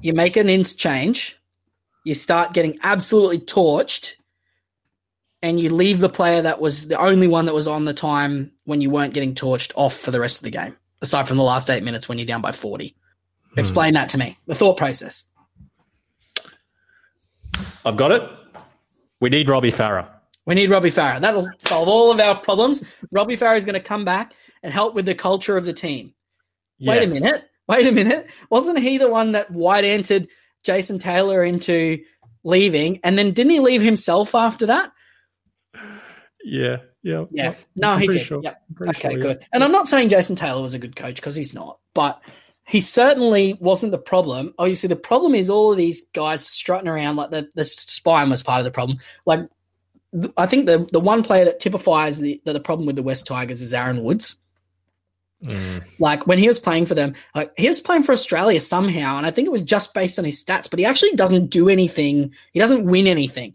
You make an interchange. You start getting absolutely torched. And you leave the player that was the only one that was on the time when you weren't getting torched off for the rest of the game, aside from the last eight minutes when you're down by 40. Hmm. Explain that to me. The thought process. I've got it. We need Robbie Farah. We need Robbie Farah. That'll solve all of our problems. Robbie Farah is going to come back and help with the culture of the team. Wait a minute. Wait a minute. Wasn't he the one that white entered Jason Taylor into leaving? And then didn't he leave himself after that? Yeah. Yeah. Yeah. No, I'm he did. sure. Yep. Okay, sure, yeah. good. And I'm not saying Jason Taylor was a good coach because he's not, but he certainly wasn't the problem. Obviously, the problem is all of these guys strutting around like the the spine was part of the problem. Like, I think the the one player that typifies the the, the problem with the West Tigers is Aaron Woods. Mm. Like when he was playing for them, like he was playing for Australia somehow, and I think it was just based on his stats. But he actually doesn't do anything. He doesn't win anything.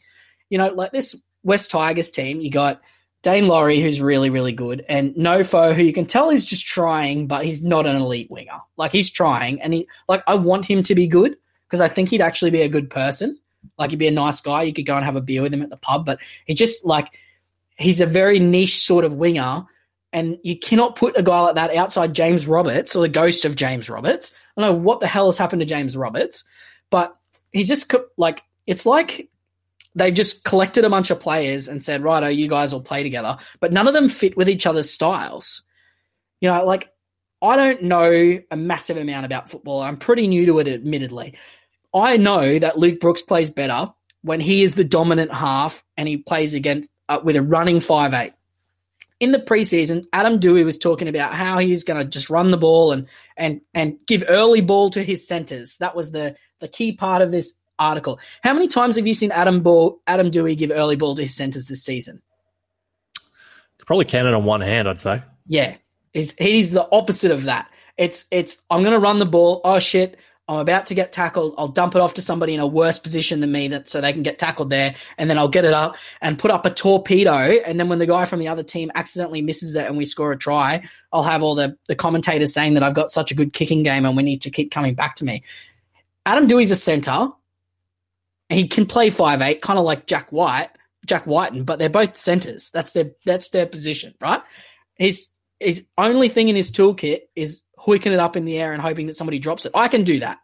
You know, like this West Tigers team, you got Daine Laurie, who's really, really good, and Nofo, who you can tell is just trying, but he's not an elite winger. Like he's trying, and he like I want him to be good because I think he'd actually be a good person. Like he'd be a nice guy. You could go and have a beer with him at the pub, but he just like he's a very niche sort of winger and you cannot put a guy like that outside James Roberts or the ghost of James Roberts. I don't know what the hell has happened to James Roberts, but he's just like it's like they've just collected a bunch of players and said, "Righto, you guys will play together," but none of them fit with each other's styles. You know, like I don't know a massive amount about football. I'm pretty new to it, admittedly. I know that Luke Brooks plays better when he is the dominant half and he plays against uh, with a running five eight in the preseason, Adam Doueihi was talking about how he's going to just run the ball and and and give early ball to his centers. That was the the key part of this article. How many times have you seen Adam ball Adam Doueihi give early ball to his centers this season? Probably count it on one hand, I'd say. Yeah, he's he's the opposite of that. It's it's I'm going to run the ball. Oh shit! I'm about to get tackled. I'll dump it off to somebody in a worse position than me that so they can get tackled there. And then I'll get it up and put up a torpedo. And then when the guy from the other team accidentally misses it and we score a try, I'll have all the, the commentators saying that I've got such a good kicking game and we need to keep coming back to me. Adam Doueihi's a center. He can play five eight, kind of like Jack White, Jack Wighton, but they're both centers. That's their that's their position, right? His his only thing in his toolkit is hooking it up in the air and hoping that somebody drops it. I can do that.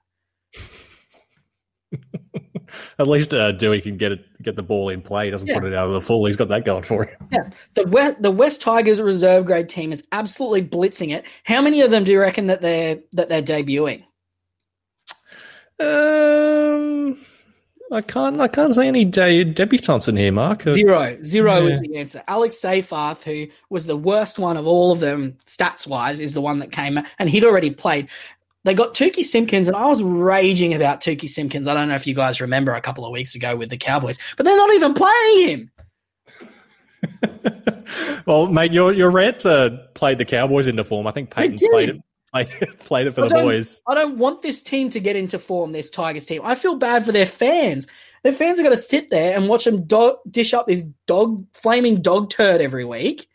(laughs) At least uh, Doueihi can get it, get the ball in play. He doesn't yeah. put it out of the full. He's got that going for him. Yeah, the West, the West Tigers reserve grade team is absolutely blitzing it. How many of them do you reckon that they're that they're debuting? Um, I can't. I can't see any de- debutants in here, Mark. Zero, zero yeah. is the answer. Alex Seyfarth, who was the worst one of all of them stats wise, is the one that came, and he'd already played. They got Tuki Simpkins, and I was raging about Tuki Simpkins. I don't know if you guys remember a couple of weeks ago with the Cowboys, but they're not even playing him. (laughs) well, mate, your your rant uh, played the Cowboys into form. I think Payten played it (laughs) played it for I the boys. I don't want this team to get into form, this Tigers team. I feel bad for their fans. Their fans are going to sit there and watch them do- dish up this dog, flaming dog turd every week.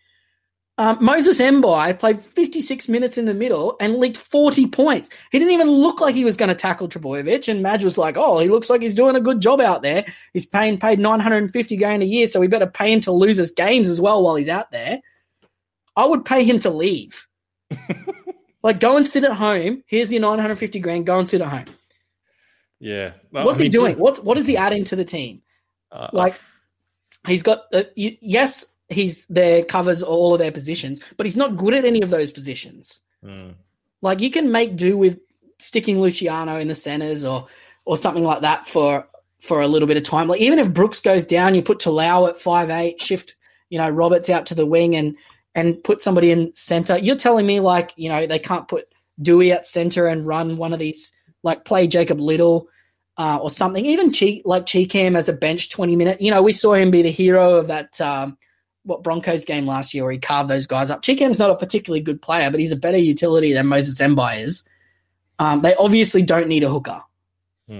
Um, Moses Mbye played 56 minutes in the middle and leaked 40 points. He didn't even look like he was going to tackle Trbojevic. And Madge was like, oh, he looks like he's doing a good job out there. He's paying paid 950 grand a year, so we better pay him to lose us games as well while he's out there. I would pay him to leave. (laughs) Like, go and sit at home. Here's your 950 grand. Go and sit at home. Yeah. Well, What's I mean, he doing? So, What's what is he adding to the team? Uh, like, he's got uh, you, yes, he's there covers all of their positions, but he's not good at any of those positions. Mm. Like, you can make do with sticking Luciano in the centers or or something like that for for a little bit of time. Like, even if Brooks goes down, you put Talau at five eight, shift you know Roberts out to the wing and and put somebody in center. You're telling me like you know they can't put Dewey at center and run one of these like play Jacob Liddle uh, or something. Even Cheek like Chee-Kam as a bench twenty minute. You know we saw him be the hero of that um, what Broncos game last year where he carved those guys up. Chee-Kam's not a particularly good player, but he's a better utility than Moses Mbye is. Um, they obviously don't need a hooker. Hmm.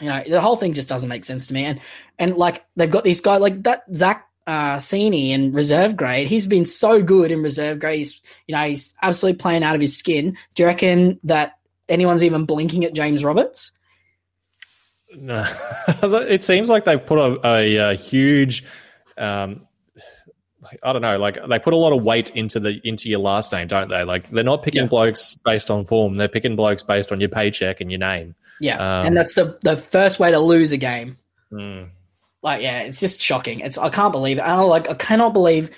You know the whole thing just doesn't make sense to me. And and like they've got these guys like that Zach uh, Cini in reserve grade, he's been so good in reserve grade. He's, you know, he's absolutely playing out of his skin. Do you reckon that anyone's even blinking at James Roberts? No, (laughs) it seems like they've put a, a, a huge, um, I don't know, like they put a lot of weight into the into your last name, don't they? Like they're not picking yeah. blokes based on form; they're picking blokes based on your paycheck and your name. Yeah, um, and that's the the first way to lose a game. Mm. Like, yeah, it's just shocking. It's I can't believe it. I like I cannot believe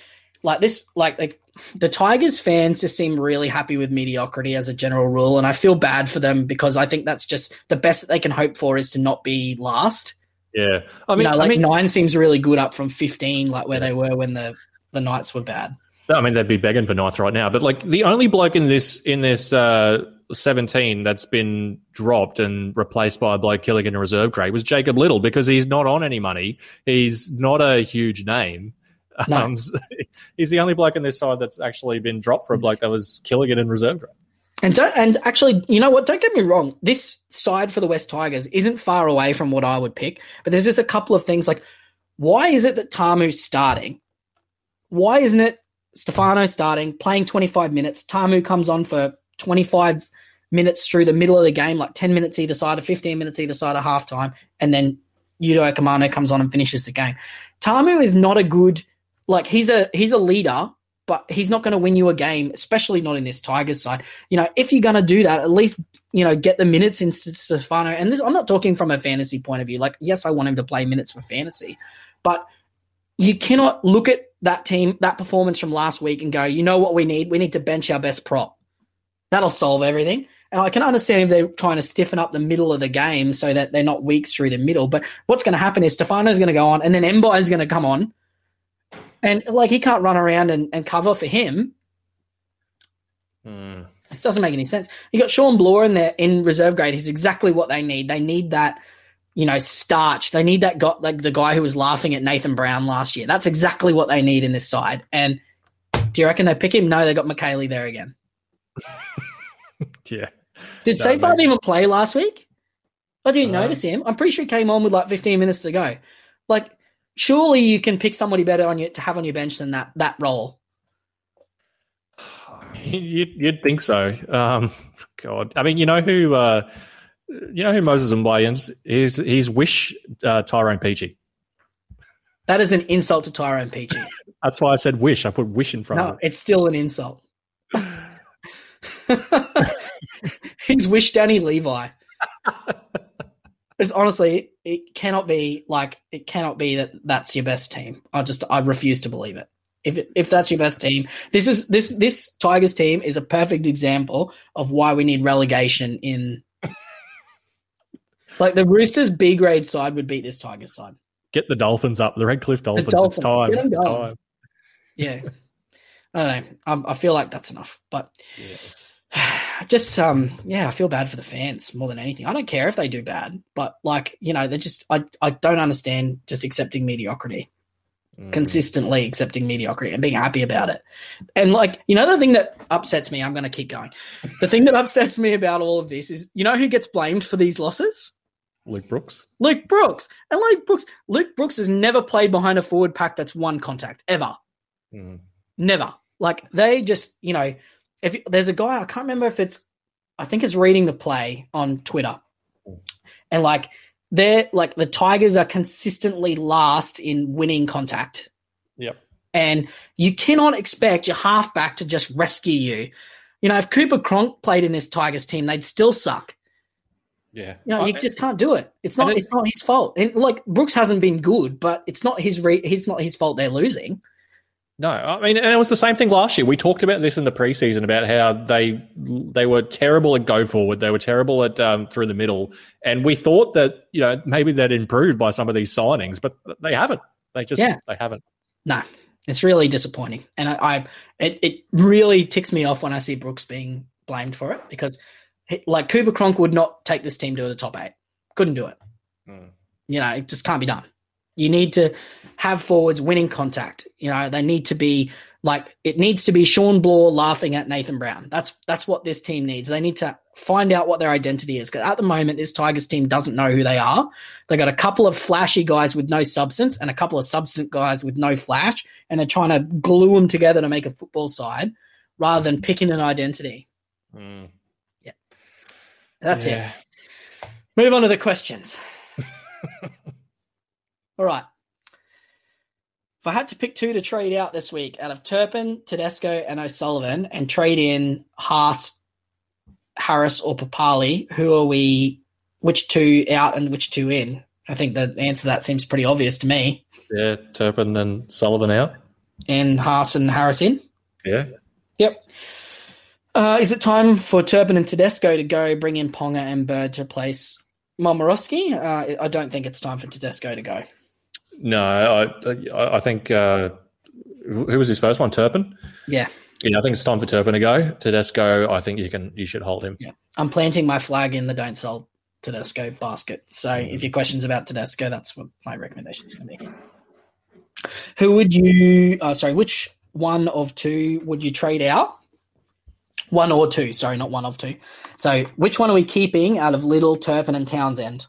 like this like like the Tigers fans just seem really happy with mediocrity as a general rule, and I feel bad for them because I think that's just the best that they can hope for is to not be last. Yeah, I mean, you know, like I mean, nine seems really good up from fifteen, like where they were when the the Knights were bad. I mean, they'd be begging for ninth right now. But like the only bloke in this in this uh, 17 that's been dropped and replaced by a bloke killing in a reserve grade was Jacob Liddle because he's not on any money. He's not a huge name. No. Um, (laughs) he's the only bloke in this side that's actually been dropped for a bloke that was killing it in reserve grade. And don't, and actually, you know what? Don't get me wrong. This side for the West Tigers isn't far away from what I would pick, but there's just a couple of things like why is it that Tamou's starting? Why isn't it Stefano starting, playing 25 minutes? Tamou comes on for 25 minutes through the middle of the game, like 10 minutes either side, or 15 minutes either side of halftime, and then Yuto Okumano comes on and finishes the game. Tamou is not a good like he's a he's a leader, but he's not going to win you a game, especially not in this Tigers side. You know, if you're going to do that, at least you know get the minutes into Stefano. And this, I'm not talking from a fantasy point of view. Like, yes, I want him to play minutes for fantasy, but you cannot look at that team, that performance from last week, and go, you know what we need? We need to bench our best prop. That'll solve everything. And I can understand if they're trying to stiffen up the middle of the game so that they're not weak through the middle. But what's going to happen is Stefano's going to go on, and then Mbye is going to come on, and like he can't run around and, and cover for him. Mm. This doesn't make any sense. You got Shawn Blore in there in reserve grade. He's exactly what they need. They need that, you know, starch. They need that got like the guy who was laughing at Nathan Brown last year. That's exactly what they need in this side. And do you reckon they pick him? No, they got Mikaele there again. (laughs) yeah. Did no, Seyfarth even play last week? I didn't notice him. I'm pretty sure he came on with like 15 minutes to go. Like, surely you can pick somebody better on you to have on your bench than that that role. (sighs) You'd, you'd think so. Um, God, I mean, you know who, uh, you know who Moses Mbye is? He's, he's Wish uh, Tyrone Peachey. That is an insult to Tyrone Peachey. (laughs) That's why I said Wish. I put Wish in front no, of it. it's still an insult. (laughs) (laughs) he's Wish Danny Levi. It's honestly, it cannot be like it cannot be that that's your best team. I just I refuse to believe it. If it, if that's your best team, this is this this Tigers team is a perfect example of why we need relegation in. like the Roosters B grade side would beat this Tigers side. Get the Dolphins up, the Redcliffe Dolphins. Dolphins. It's time. It's time. Yeah, I don't know. I, I feel like that's enough, but. Yeah (sighs) just um yeah, I feel bad for the fans more than anything. I don't care if they do bad, but like, you know, they just I I don't understand just accepting mediocrity. Mm. Consistently accepting mediocrity and being happy about it. And like, you know the thing that upsets me, I'm going to keep going. The thing that upsets me about all of this is you know who gets blamed for these losses? Luke Brooks. Luke Brooks. And Luke Brooks Luke Brooks has never played behind a forward pack that's one contact ever. Mm. Never. Like they just, you know, if there's a guy I can't remember if it's I think it's reading the play on Twitter, and like they're like the Tigers are consistently last in winning contact. Yep. And you cannot expect your halfback to just rescue you. You know, if Cooper Cronk played in this Tigers team, they'd still suck. Yeah. You know, you just can't do it. It's not. It's, it's, not his fault. And like Brooks hasn't been good, but it's not his. Re- it's not his fault they're losing. No, I mean, and it was the same thing last year. We talked about this in the preseason about how they they were terrible at go forward, they were terrible at um, through the middle, and we thought that you know maybe they'd improved by some of these signings, but they haven't. They just yeah. they haven't. No, it's really disappointing, and I, I it, it really ticks me off when I see Brooks being blamed for it because like Cooper Cronk would not take this team to the top eight, couldn't do it. Mm. You know, it just can't be done. You need to have forwards winning contact. You know, they need to be like it needs to be Shawn Blore laughing at Nathan Brown. That's that's what this team needs. They need to find out what their identity is because at the moment this Tigers team doesn't know who they are. They got a couple of flashy guys with no substance and a couple of substance guys with no flash, and they're trying to glue them together to make a football side rather than picking an identity. Mm. Yeah, that's yeah. it. Move on to the questions. All right. If I had to pick two to trade out this week out of Turpin, Tedesco, and O'Sullivan and trade in Haas, Harris, or Papali, who are we, which two out and which two in? I think the answer to that seems pretty obvious to me. Yeah, Turpin and Sullivan out. And Haas and Harris in? Yeah. Yep. Uh, is it time for Turpin and Tedesco to go bring in Ponga and Bird to replace Momirovski? Uh, I don't think it's time for Tedesco to go. No, I I think uh, who was his first one? Turpin. Yeah. Yeah, I think it's time for Turpin to go. Tedesco, I think you can you should hold him. Yeah. I'm planting my flag in the don't sell Tedesco basket. So if your question's about Tedesco, that's what my recommendation is going to be. Who would you? Uh, sorry, which one of two would you trade out? One or two. Sorry, not one of two. So which one are we keeping out of Liddle, Turpin, and Townsend?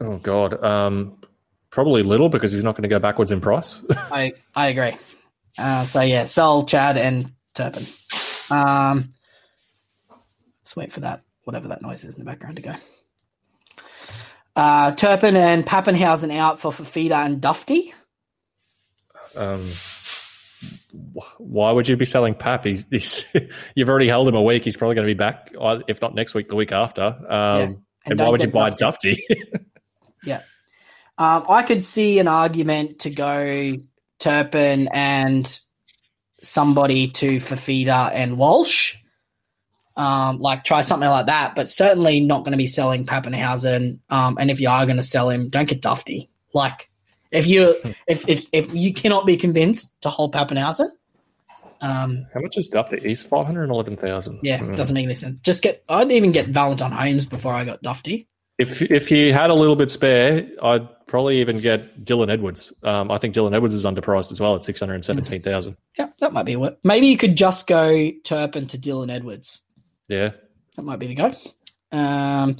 Oh God, um, probably Liddle because he's not going to go backwards in price. (laughs) I I agree. Uh, so yeah, sell Chad and Turpin. Um, let's wait for that whatever that noise is in the background to go. Uh, Turpin and Papenhuyzen out for Fifita and Dufty. Um, why would you be selling Pap? He's, he's (laughs) you've already held him a week. He's probably going to be back, uh, if not next week, the week after. Um, yeah. And, and why would you buy Dufty? (laughs) yeah. Um, I could see an argument to go Turpin and somebody to Fifita and Walsh. Um, like try something like that, but certainly not going to be selling Papenhuyzen. Um, and if you are going to sell him, don't get Dufty. Like if you (laughs) if if if you cannot be convinced to hold Papenhuyzen, um, how much is Dufty? He's five hundred eleven thousand. Yeah, mm. doesn't make any sense. Just get. I'd even get Valentine Holmes before I got Dufty. If if you had a little bit spare, I'd probably even get Dylan Edwards. Um, I think Dylan Edwards is underpriced as well at six hundred seventeen thousand. Yeah, that might be what. Maybe you could just go Turpin to Dylan Edwards. Yeah, that might be the go. Um,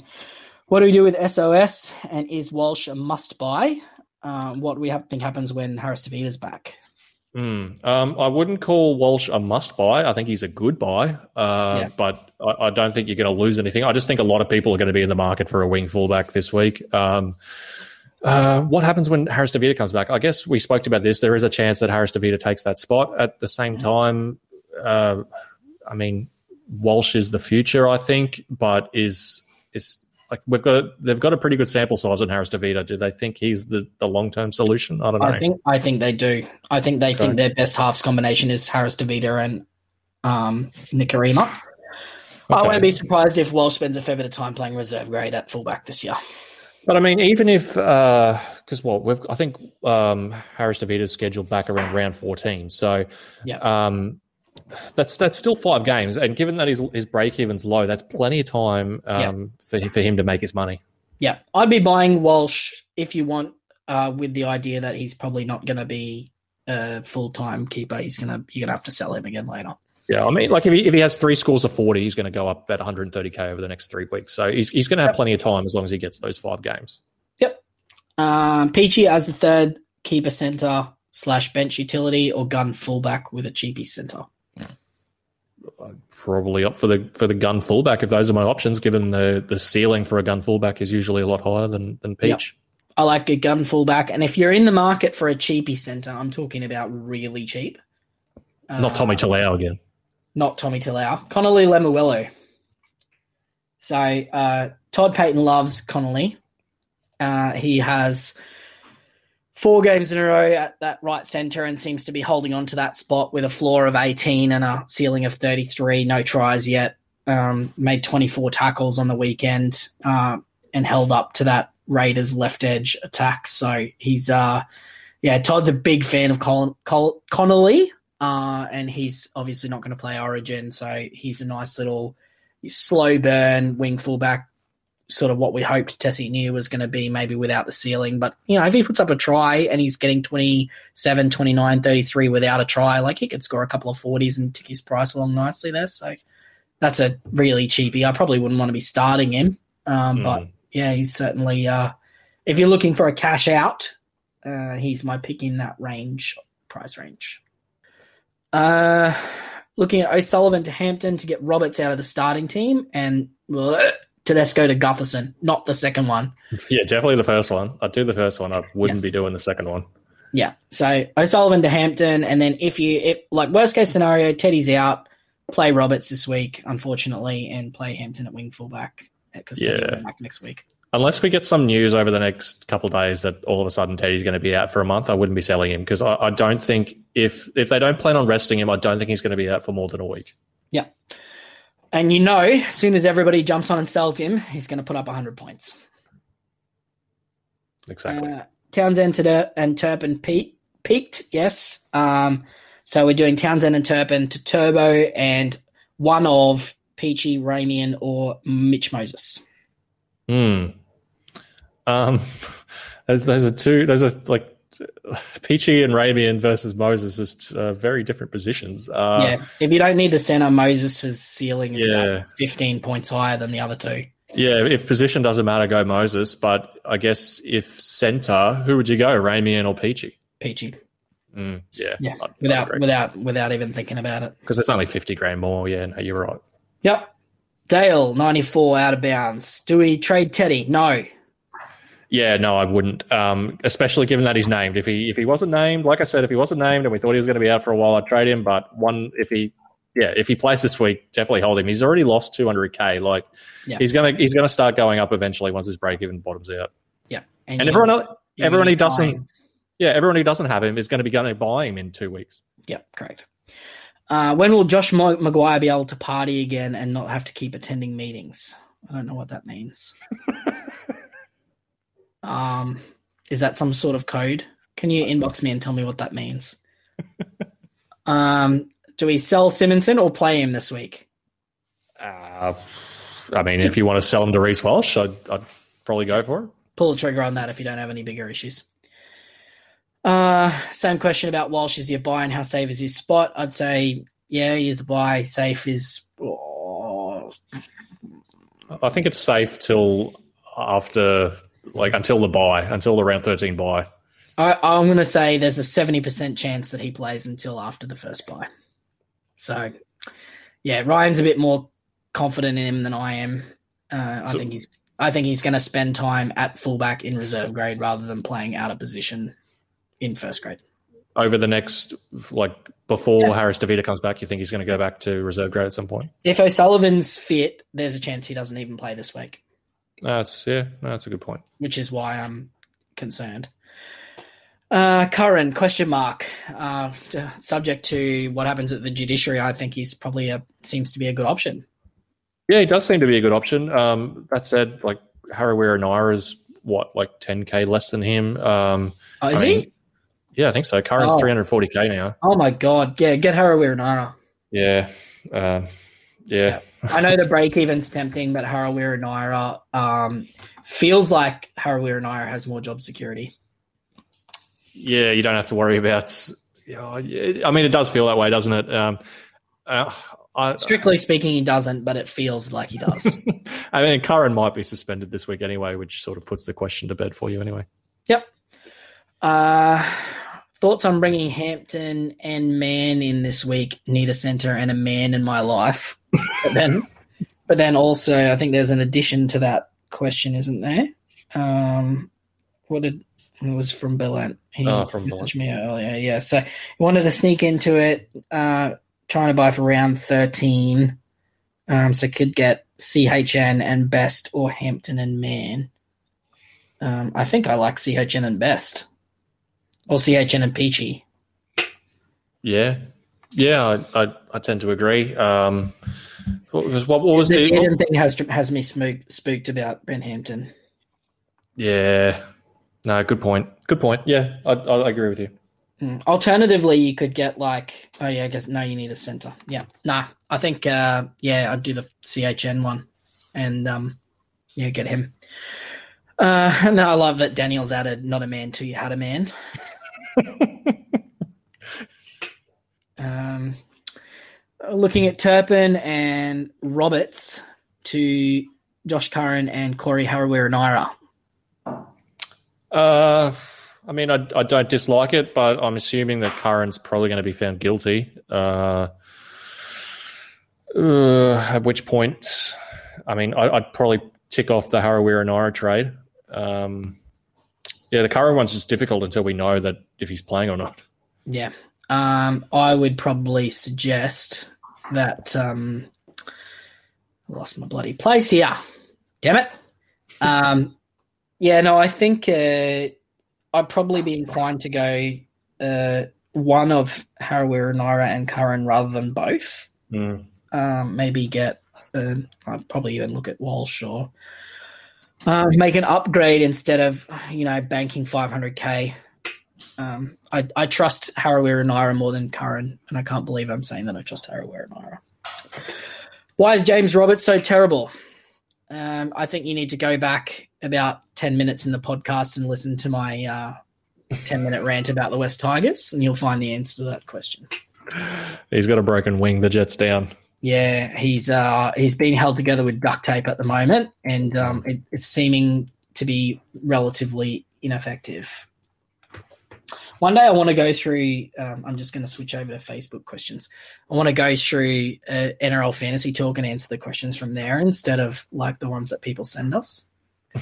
what do we do with SOS? And is Walsh a must buy? Um, what we have, think happens when Harris Tavita's back? Mm, um, I wouldn't call Walsh a must buy. I think he's a good buy, uh, yeah. but I, I, don't think you're going to lose anything. I just think a lot of people are going to be in the market for a wing fullback this week. Um, uh, what happens when Harris Tavita comes back? I guess we spoke about this. There is a chance that Harris Tavita takes that spot. At the same time, uh, I mean, Walsh is the future, I think, but is is like we've got a, they've got a pretty good sample size on Harris Tavita. Do they think he's the, the long term solution? I don't know. I think I think they do. I think they okay. think their best halves combination is Harris Tavita and um, Nikorima. Okay. I won't be surprised if Walsh spends a fair bit of time playing reserve grade at fullback this year. But I mean, even if because uh, what we've I think um, Harris is scheduled back around round fourteen, so yeah. Um, that's that's still five games, and given that his his break even's low, that's plenty of time um, for for him to make his money. Yeah, I'd be buying Walsh if you want, uh, with the idea that he's probably not going to be a full time keeper. He's gonna you're gonna have to sell him again later. Yeah, I mean, like if he, if he has three scores of 40, he's going to go up about 130k over the next three weeks. So he's, he's going to have plenty of time as long as he gets those five games. Yep. Um, Peachey as the third keeper center slash bench utility or gun fullback with a cheapy center. I'm probably up for the for the gun fullback if those are my options. Given the the ceiling for a gun fullback is usually a lot higher than than Peach. Yep. I like a gun fullback, and if you're in the market for a cheapy center, I'm talking about really cheap. Not Tommy uh, Talau again not Tommy Talau, Connelly Lemuelu. So uh, Todd Payten loves Connelly. Uh, he has four games in a row at that right centre and seems to be holding on to that spot with a floor of 18 and a ceiling of 33. No tries yet. Um, made 24 tackles on the weekend uh, and held up to that Raiders left edge attack. So he's, uh, yeah, Todd's a big fan of Con- Con- Connelly. Uh, and he's obviously not going to play Origin, so he's a nice little slow burn wing fullback, sort of what we hoped Tesi Niu was going to be, maybe without the ceiling. But, you know, if he puts up a try and he's getting 27, 29, 33 without a try, like he could score a couple of 40s and tick his price along nicely there. So that's a really cheapy. I probably wouldn't want to be starting him. Um, mm. But yeah, he's certainly, uh, if you're looking for a cash out, uh, he's my pick in that range, price range. Uh, looking at O'Sullivan to Hampton to get Roberts out of the starting team and uh, Tedesco to Gutherson, not the second one. Yeah, definitely the first one. I'd do the first one. I wouldn't yeah. be doing the second one. Yeah. So O'Sullivan to Hampton, and then if you if like worst case scenario, Teddy's out, play Roberts this week, unfortunately, and play Hampton at wing fullback because yeah. Teddy back next week. Unless we get some news over the next couple of days that all of a sudden Teddy's going to be out for a month, I wouldn't be selling him because I, I, don't think if if they don't plan on resting him, I don't think he's going to be out for more than a week. Yeah, and you know, as soon as everybody jumps on and sells him, he's going to put up hundred points. Exactly. Uh, Townsend and Turpin peaked, yes. Um, So we're doing Townsend and Turpin to Turbo and one of Peachey, Ramien, or Mitch Moses. Hmm. Um, (laughs) those, those are two. Those are like (laughs) Peachey and Ramien versus Moses is uh, very different positions. Uh, yeah, if you don't need the center, Moses' ceiling is Yeah. about 15 points higher than the other two. Yeah, if position doesn't matter, go Moses. But I guess if center, who would you go, Ramien or Peachey? Peachy. Mm, yeah, Yeah, without without without even thinking about it. because it's only fifty grand more. Yeah, no, you're right. Yep. Dale, 94 out of bounds. Do we trade Teddy? No. Yeah, no, I wouldn't. Um, especially given that he's named. If he if he wasn't named, like I said, if he wasn't named and we thought he was going to be out for a while, I'd trade him. But one, if he, yeah, if he plays this week, definitely hold him. He's already lost 200k. Like Yeah. he's gonna he's gonna start going up eventually once his break even bottoms out. Yeah. And you- everyone else, everyone who doesn't, yeah, everyone who doesn't have him is going to be going to buy him in two weeks. Yep, correct. Uh, when will Josh McGuire be able to party again and not have to keep attending meetings? I don't know what that means. (laughs) um, is that some sort of code? Can you inbox me and tell me what that means? (laughs) um, do we sell Simonsson or play him this week? Uh, I mean, if you want to sell him to Reece Walsh, I'd, I'd probably go for it. Pull the trigger on that if you don't have any bigger issues. Uh, same question about Walsh. Is he a buy and how safe is his spot? I'd say, yeah, he's a buy. Safe is oh, I think it's safe till after, like, until the bye, until the round 13 bye. I, I'm going to say there's a 70% chance that he plays until after the first bye. So, yeah, Ryan's a bit more confident in him than I am. Uh, I think he's I think he's going to spend time at fullback in reserve grade rather than playing out of position in first grade. Over the next, like, before Yeah. Harris-Tavita comes back, you think he's going to go back to reserve grade at some point? If O'Sullivan's fit, there's a chance he doesn't even play this week, That's, yeah, that's a good point. which is why I'm concerned. Uh, Curran question mark. Uh, subject to what happens at the judiciary, I think he's probably a seems to be a good option. Yeah, he does seem to be a good option. Um, that said, like, Harawira-Naera is what, like 10k less than him? Um, Oh, is I mean, he? Yeah, I think so. Curran's Oh. 340k now. Oh my god! Yeah, get Harawira-Naera. Yeah. Um, yeah. I know the break even's tempting, but Harawira-Naera um, feels like Harawira-Naera has more job security. Yeah, you don't have to worry about. Yeah, yeah, I mean, it does feel that way, doesn't it? Um, uh, I, Strictly speaking, he doesn't, but it feels like he does. (laughs) I mean, Curran might be suspended this week anyway, which sort of puts the question to bed for you anyway. yep. Uh, thoughts on bringing Hampton and Mann in this week? Need a center and a man in my life, but then, but then also, I think there's an addition to that question, isn't there? Um, what did it was from Billant? He Oh, from messaged me earlier. Yeah, so he wanted to sneak into it, uh, trying to buy for round thirteen. Um, so could get CHN and Best or Hampton and Mann. Um, I think I like CHN and Best, or CHN and Peachey. Yeah, yeah, I, I, I tend to agree. Um, what was what, what was the the? Thing has has me spooked, spooked about Ben Hampton. yeah, no, good point. Good point. Yeah, I, I agree with you. Hmm. Alternatively, you could get like, oh yeah, I guess no, you need a center. Yeah, nah, I think uh, yeah, I'd do the CHN one, and um, yeah, get him. Uh, (laughs) and I love that Daniel's added not a man till you had a man. (laughs) um, looking at Turpin and Roberts to Josh Curran and Corey Harawira-Naera. Uh, I mean, I, I don't dislike it, but I'm assuming that Curran's probably going to be found guilty. Uh, uh, at which point, I mean, I, I'd probably tick off the Harawira-Naera trade. Um, yeah, the Curran one's just difficult until we know that if he's playing or not. Yeah. Um, I would probably suggest that um, I lost my bloody place here. Damn it. Um, yeah, no, I think uh, I'd probably be inclined to go uh, one of Harawira, Naera, and Curran rather than both. Mm. Um, maybe get, uh, I'd probably even look at Walsh or uh, make an upgrade instead of, you know, banking 500k Um, I, I trust Harawira-Naera more than Curran, and I can't believe I'm saying that I trust Harawira-Naera. Why is James Roberts so terrible? Um, I think you need to go back about 10 minutes in the podcast and listen to my uh, 10 minute rant about the West Tigers, and you'll find the answer to that question. He's got a broken wing. The Jets down. Yeah, he's uh, he's being held together with duct tape at the moment, and um, it, it's seeming to be relatively ineffective. One day I want to go through. Um, I'm just going to switch over to Facebook questions. I want to go through uh, NRL fantasy talk and answer the questions from there instead of like the ones that people send us. (laughs)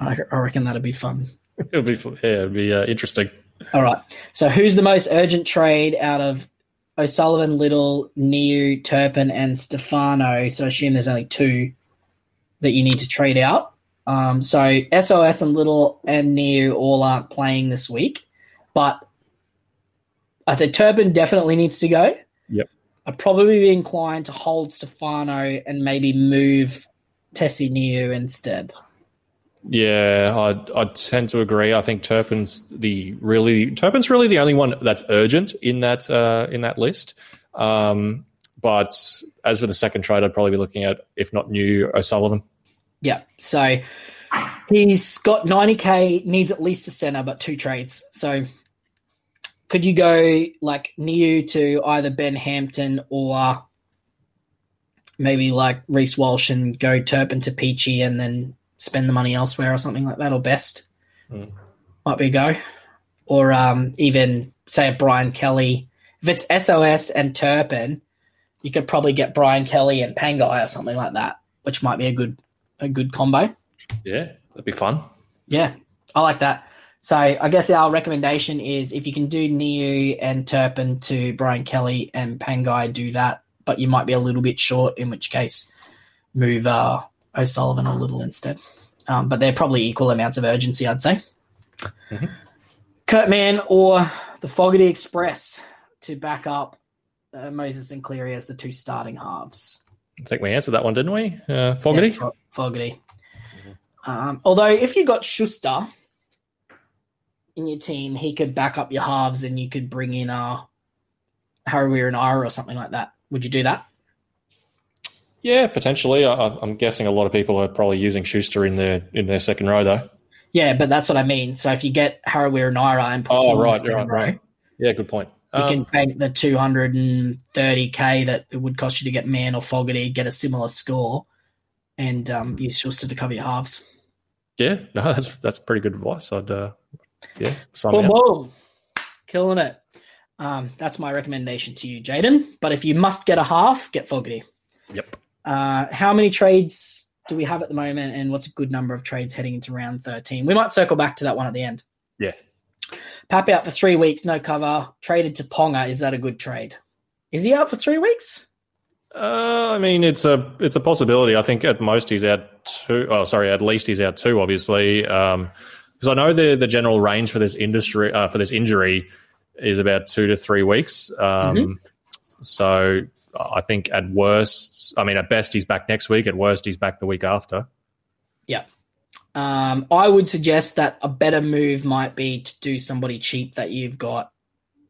I, I reckon that'd be fun. It'll be yeah, it'll be uh, interesting. All right. So who's the most urgent trade out of O'Sullivan, Liddle, Niu, Turpin, and Stefano? So I assume there's only two that you need to trade out. Um, so SOS and Liddle and Niu all aren't playing this week, but I'd say Turpin definitely needs to go. Yep. I'd probably be inclined to hold Stefano and maybe move Tesi Niu instead. Yeah, I I tend to agree. I think Turpin's the really Turpin's really the only one that's urgent in that uh, in that list. Um, but as for the second trade, I'd probably be looking at if not Niu O'Sullivan. Yeah. So he's got 90k, needs at least a center, but two trades. So could you go like Niu to either Ben Hampton or maybe like Reece Walsh and go Turpin to Peachey and then spend the money elsewhere or something like that, or best Mm. might be a go. Or um, even say a Brian Kelly. If it's SOS and Turpin, you could probably get Brian Kelly and Pangai or something like that, which might be a good a good combo. Yeah, that'd be fun. Yeah, I like that. So I guess our recommendation is if you can do Niu and Turpin to Brian Kelly and Pangai, do that. But you might be a little bit short, in which case move uh, O'Sullivan or Liddle instead. Um, but they're probably equal amounts of urgency, I'd say. Mhm. Kurt Mann or the Fogarty Express to back up uh, Moses and Cleary as the two starting halves. I think we answered that one, didn't we? Uh, Fogarty. Yeah, Fo- Fogarty. Um, although, if you got Schuster in your team, he could back up your halves and you could bring in uh, Harawira-Naera or something like that. Would you do that? Yeah, potentially. I, I'm guessing a lot of people are probably using Schuster in their in their second row, though. Yeah, but that's what I mean. So if you get Harawira-Naera and put Oh, right, right, row, right. Yeah, good point. you Um, can bank the 230k that it would cost you to get Mann or Fogarty, get a similar score, and um, use Schuster to cover your halves. yeah, (laughs) no, that's that's pretty good advice. I'd uh, yeah, Boom, boom. Killing it. Um, that's my recommendation to you, Jaden. But if you must get a half, get Fogarty. Yep. Uh, how many trades do we have at the moment, and what's a good number of trades heading into round 13? We might circle back to that one at the end. Yeah. Pap out for three weeks, no cover, traded to Ponga. Is that a good trade? Is he out for three weeks? Uh, I mean, it's a it's a possibility. I think at most he's out two. Oh, sorry, at least he's out two. Obviously, because I know the the general range for this industry uh, for this injury is about two to three weeks. Um, So I think at worst, I mean, at best he's back next week. At worst, he's back the week after. Yeah. Um, I would suggest that a better move might be to do somebody cheap that you've got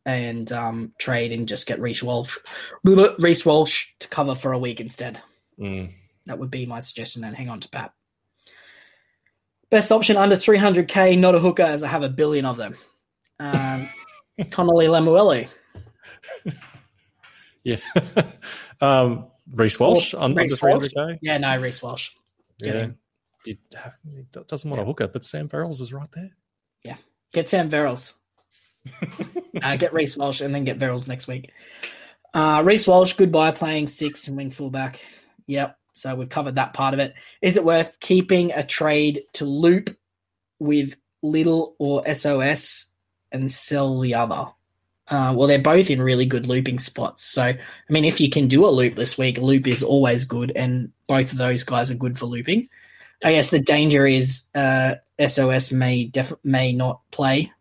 and um, trade and just get Reece Walsh, Reece Walsh to cover for a week instead. Mm. That would be my suggestion. And hang on to Pap. Best option under 300k, not a hooker, as I have a billion of them. Um, (laughs) Connelly Lemuelu. Yeah. (laughs) um, Reece Walsh Or under Reece three Walsh. hundred k. Yeah, no, Reece Walsh. Get Yeah. him. He, doesn't want a hooker, but Sam Verrills is right there. Yeah. Get Sam Verrills. (laughs) uh, get Reece Walsh and then get Verrills next week. Uh, Reece Walsh, goodbye playing six and wing fullback. Yep. So we've covered that part of it. Is it worth keeping a trade to loop with Liddle or SOS and sell the other? Uh, well, they're both in really good looping spots. So, I mean, if you can do a loop this week, loop is always good, and both of those guys are good for looping. I guess the danger is uh, SOS may def- may not play.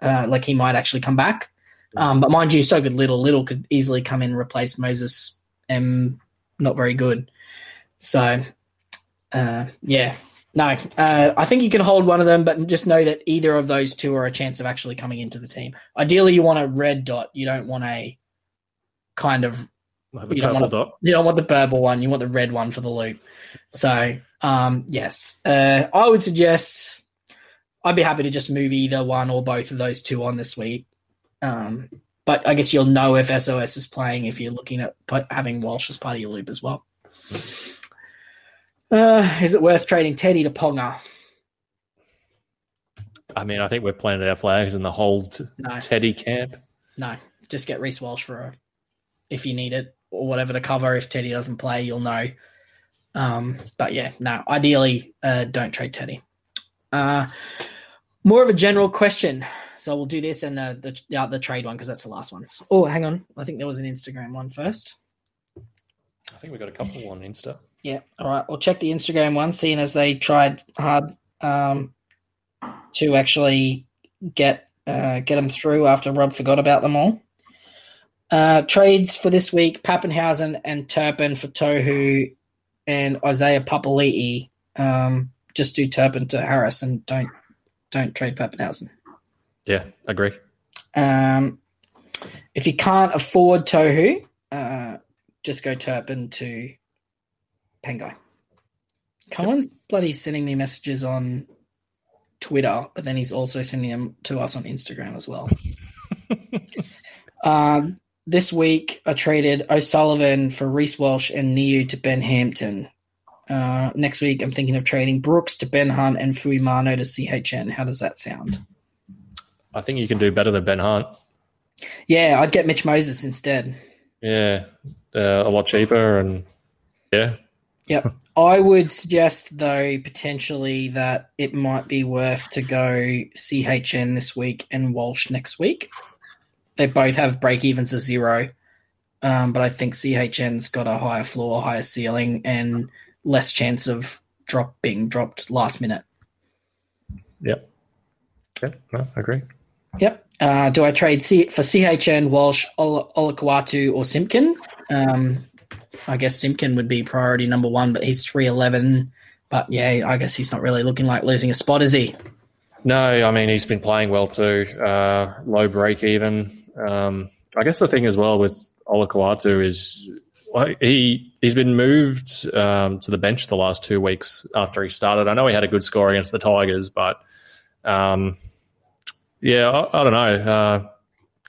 Uh, like he might actually come back. Um, but mind you, so good Liddle. Liddle could easily come in and replace Moses and not very good. So, uh, yeah, No, uh, I think you can hold one of them, but just know that either of those two are a chance of actually coming into the team. Ideally, you want a red dot. You don't want a kind of Like You don't purple want dot. you don't want the purple one. You want the red one for the loop. So, um, yes, uh, I would suggest. I'd be happy to just move either one or both of those two on this week. Um, but I guess you'll know if SOS is playing if you're looking at having Walsh as part of your loop as well. Uh, is it worth trading Teddy to Ponga? I mean, I think we've planted our flags in the whole t- No. Teddy camp. No, just get Reece Walsh for a, if you need it or whatever to cover. If Teddy doesn't play, you'll know. Um, but yeah, no, ideally, uh, don't trade Teddy. Uh, more of a general question. So we'll do this and the the, the, the trade one because that's the last one. Oh, hang on. I think there was an Instagram one first. I think we've got a couple on Insta. Yeah. All right. We'll check the Instagram one, seeing as they tried hard um, to actually get uh, get them through after Rob forgot about them all. Uh, trades for this week: Papenhuyzen and Turpin for Tohu and Isaiah Papali'i. Um, just do Turpin to Harris and don't don't trade Papenhuyzen. Yeah, agree. Um, if you can't afford Tohu, uh, just go Turpin to Pangai. Colin's bloody sending me messages on Twitter, but then he's also sending them to us on Instagram as well. (laughs) um, this week, I traded O'Sullivan for Reece Walsh and Niu to Ben Hampton. Uh, next week, I'm thinking of trading Brooks to Ben Hunt and Fuimaono to CHN. How does that sound? I think you can do better than Ben Hunt. Yeah, I'd get Mitch Moses instead. Yeah, uh, a lot cheaper and yeah, Yep. (laughs) I would suggest, though, potentially that it might be worth to go CHN this week and Walsh next week. They both have break evens of zero, um, but I think CHN's got a higher floor, higher ceiling, and less chance of drop being dropped last minute. yep. Yep. no, I agree. Yep. Uh, do I trade C- for CHN, Walsh, Ol- Olakau'atu, or Simpkin? Um, I guess Simpkin would be priority number one, but he's 311. But yeah, I guess he's not really looking like losing a spot, is he? No, I mean he's been playing well too. Uh, low break even. Um, I guess the thing as well with Olakau'atu is he he's been moved um, to the bench the last two weeks after he started. I know he had a good score against the Tigers, but um, yeah, I, I don't know. Uh,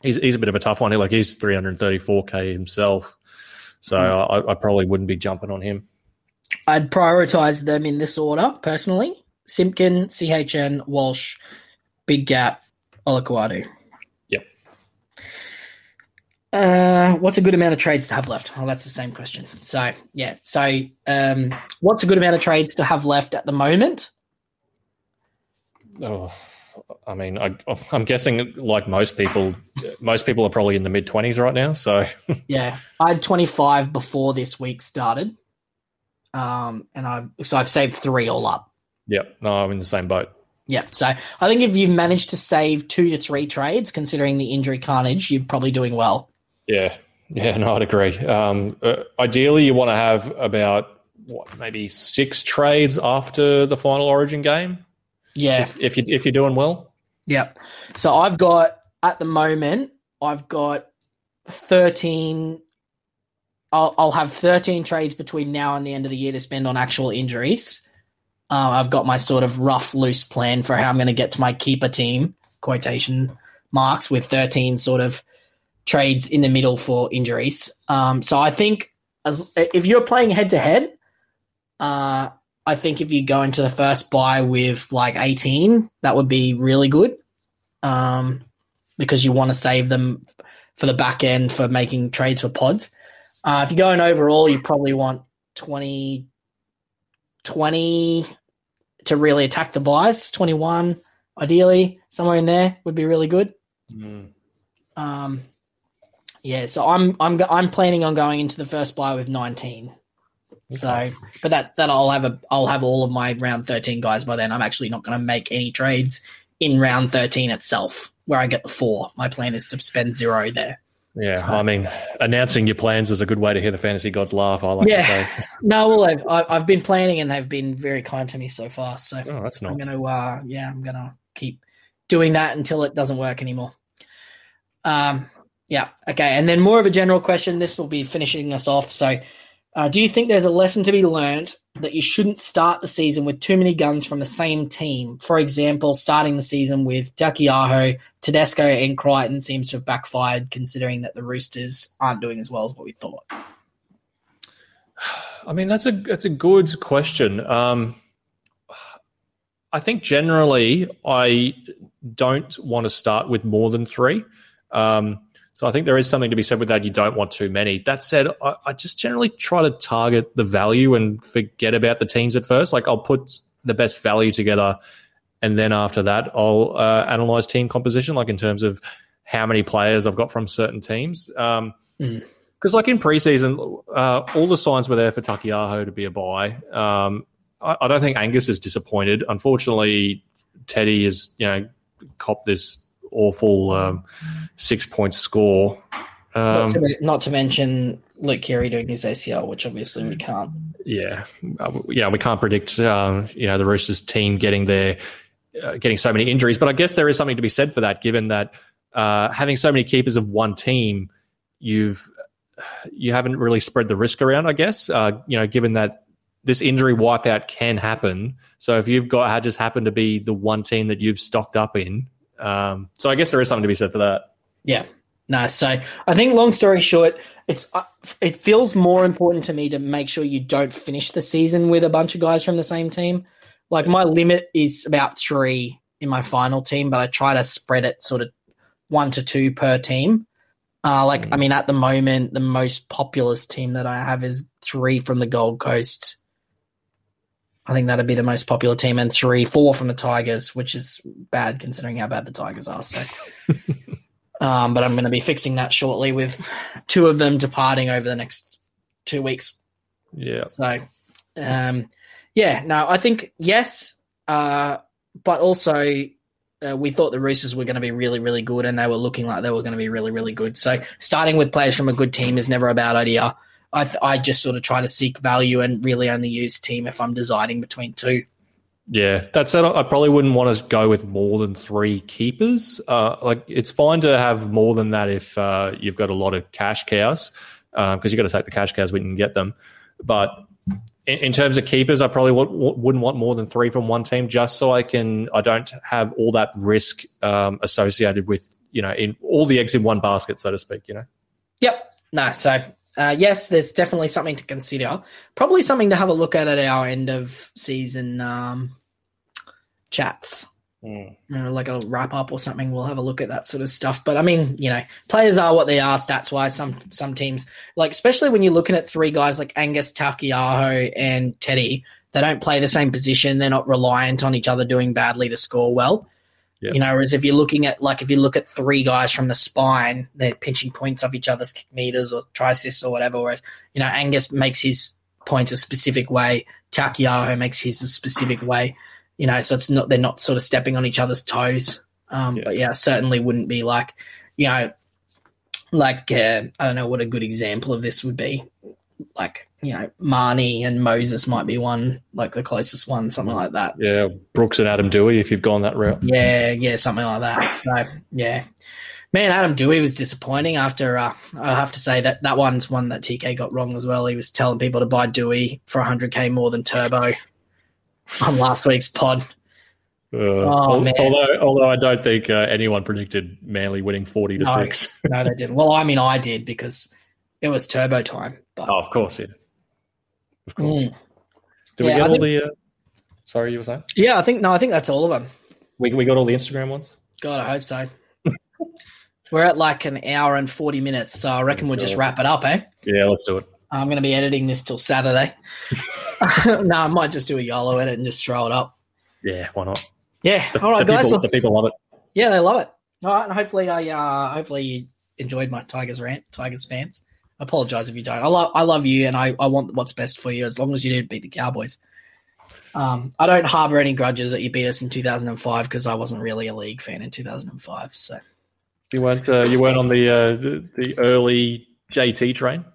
he's he's a bit of a tough one. He like he's 334k himself, so I, I probably wouldn't be jumping on him. I'd prioritize them in this order personally: Simpkin, CHN, Walsh, Big Gap, Olakau'atu. Yep. Uh, what's a good amount of trades to have left? Oh, that's the same question. So yeah, so um, what's a good amount of trades to have left at the moment? Oh, I mean, I, I'm guessing like most people, most people are probably in the mid twenties right now. So (laughs) Yeah, I had 25 before this week started. Um, and I so I've saved three all up. yeah, no, I'm in the same boat. Yeah, so I think if you've managed to save two to three trades, considering the injury carnage, you're probably doing well. Yeah, yeah, no, I'd agree. Um, uh, ideally, you want to have about what maybe six trades after the final Origin game. Yeah, If, if you if you're doing well, yeah. So I've got at the moment, I've got 13. I'll, I'll have 13 trades between now and the end of the year to spend on actual injuries. Uh, I've got my sort of rough, loose plan for how I'm going to get to my keeper team, quotation marks, with 13 sort of trades in the middle for injuries. Um, so I think as if you're playing head to head, uh, I think if you go into the first bye with like 18, that would be really good um, because you want to save them for the back end for making trades for pods. Uh, if you're going overall, you probably want 20, 20 to really attack the byes. 21, ideally, somewhere in there would be really good. Um, yeah, so I'm I'm I'm planning on going into the first bye with 19. So, but that that I'll have a I'll have all of my round 13 guys by then. I'm actually not going to make any trades in round 13 itself where I get the four. My plan is to spend zero there. Yeah, so, I mean, announcing your plans is a good way to hear the fantasy gods laugh. I like yeah. to say. (laughs) No, well, I've, I've been planning, and they've been very kind to me so far. So oh, that's nice. I'm gonna, uh, yeah, I'm gonna keep doing that until it doesn't work anymore. Um, yeah, okay, and then more of a general question. This will be finishing us off. So, uh, do you think there's a lesson to be learned that you shouldn't start the season with too many guns from the same team? For example, starting the season with Taukei'aho, Tedesco, and Crichton seems to have backfired considering that the Roosters aren't doing as well as what we thought. (sighs) I mean, that's a that's a good question. Um, I think generally I don't want to start with more than three. Um, so I think there is something to be said with that. You don't want too many. That said, I, I, just generally try to target the value and forget about the teams at first. Like I'll put the best value together, and then after that, I'll uh, analyze team composition, like in terms of how many players I've got from certain teams. Um, mm because like in preseason, uh, all the signs were there for Taukei'aho to be a buy. Um, I, I, don't think Angus is disappointed. Unfortunately, Teddy is you know copped this awful um, six point score. Um, not, to, not, to, mention Luke Keary doing his ACL, which obviously we can't. Yeah, uh, yeah, we can't predict. Um, you know, the Roosters team getting there, uh, getting so many injuries. But I guess there is something to be said for that, given that uh, having so many keepers of one team, you've you haven't really spread the risk around. I guess uh, you know, given that this injury wipeout can happen. So if you've got had just happened to be the one team that you've stocked up in, um, so I guess there is something to be said for that. Yeah. No, so I think long story short, it's uh, it feels more important to me to make sure you don't finish the season with a bunch of guys from the same team. Like my limit is about three in my final team, but I try to spread it sort of one to two per team. Uh, like mm. I mean, at the moment, the most populous team that I have is three from the Gold Coast, I think that'd be the most popular team, and three, four from the Tigers, which is bad considering how bad the Tigers are. So, (laughs) um, but I'm going to be fixing that shortly with two of them departing over the next two weeks. Yeah. So, um, yeah, no, I think yes, uh, but also uh, we thought the Roosters were going to be really, really good, and they were looking like they were going to be really, really good. So, starting with players from a good team is never a bad idea. I, th- I just sort of try to seek value and really only use team if I'm deciding between two. Yeah, that said, I probably wouldn't want to go with more than three keepers. Uh, like it's fine to have more than that if uh, you've got a lot of cash cows, because uh, you've got to take the cash cows when you can get them. But in, in terms of keepers, I probably w- wouldn't want more than three from one team, just so I can I don't have all that risk um, associated with you know in all the eggs in one basket, so to speak. You know. Yep. No. So uh, yes, there's definitely something to consider. Probably something to have a look at at our end of season um, chats. Mm. You know, like a wrap up or something. We'll have a look at that sort of stuff. But I mean, you know, players are what they are stats wise. Some some teams, like especially when you're looking at three guys like Angus Taukei'aho and Teddy, they don't play the same position. They're not reliant on each other doing badly to score well. Yep. You know, whereas if you're looking at like if you look at three guys from the spine, they're pinching points off each other's kick meters or try assists or whatever. Whereas you know Angus makes his points a specific way, Taukei'aho makes his a specific way. You know, so it's not they're not sort of stepping on each other's toes. Um, But yeah, certainly wouldn't be like you know, like uh, I don't know what a good example of this would be. Like you know, Marnie and Moses might be one, like the closest one, something like that. Yeah, Brooks and Adam Doueihi, if you've gone that route. Yeah, yeah, something like that. So, yeah. Man, Adam Doueihi was disappointing after, uh, I have to say that that one's one that TK got wrong as well. He was telling people to buy Doueihi for 100k more than Turbo on last week's pod. Uh, oh, man. Although, although I don't think uh, anyone predicted Manly winning 40 to no, 6. no, they didn't. Well, I mean, I did because it was turbo time. But, oh, of course, yeah. Of course. Mm. Yeah, we get I all think, the? Uh, sorry, you were saying? Yeah, I think no, I think that's all of them. We we got all the Instagram ones. God, I hope so. we're at like an hour and forty minutes, so I reckon we'll just wrap it up, eh? Yeah, let's do it. I'm going to be editing this till Saturday. (laughs) no, I might just do a YOLO edit and just throw it up. Yeah, why not? Yeah, the, all right, guys. People, the people love it. Yeah, they love it. All right, and hopefully, I uh, hopefully you enjoyed my Tigers rant, Tigers fans apologize if you don't. I love I love you, and I, I want what's best for you as long as you didn't beat the Cowboys. Um, I don't harbor any grudges that you beat us in 2005 because I wasn't really a league fan in 2005. So You weren't uh, you weren't on the, uh, the the early JT train.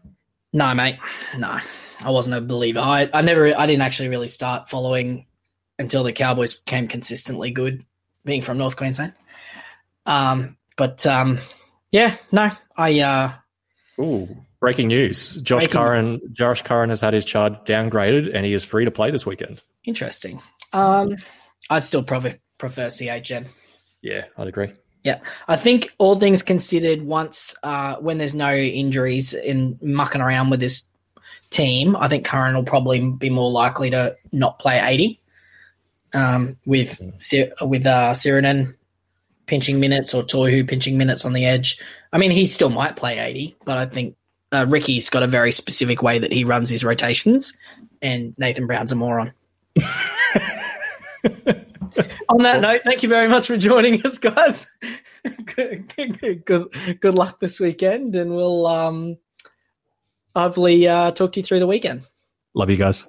No, mate. No, I wasn't a believer. I, I never, I didn't actually really start following until the Cowboys became consistently good, being from North Queensland. Um, but um, yeah, no, I. Uh, Ooh, breaking news! Josh Breaking- Curran, Josh Curran has had his charge downgraded, and he is free to play this weekend. interesting. Um, I'd still probably prefer CHN. Yeah, I'd agree. Yeah, I think all things considered, once uh, when there's no injuries in mucking around with this team, I think Curran will probably be more likely to not play 80. Um, with Sir- with uh, pinching minutes or Tohu pinching minutes on the edge. I mean, he still might play 80, but I think uh, Ricky's got a very specific way that he runs his rotations, and Nathan Brown's a moron. (laughs) On that note, thank you very much for joining us, guys. (laughs) good, good, good, good luck this weekend, and we'll um, hopefully uh, talk to you through the weekend. Love you guys.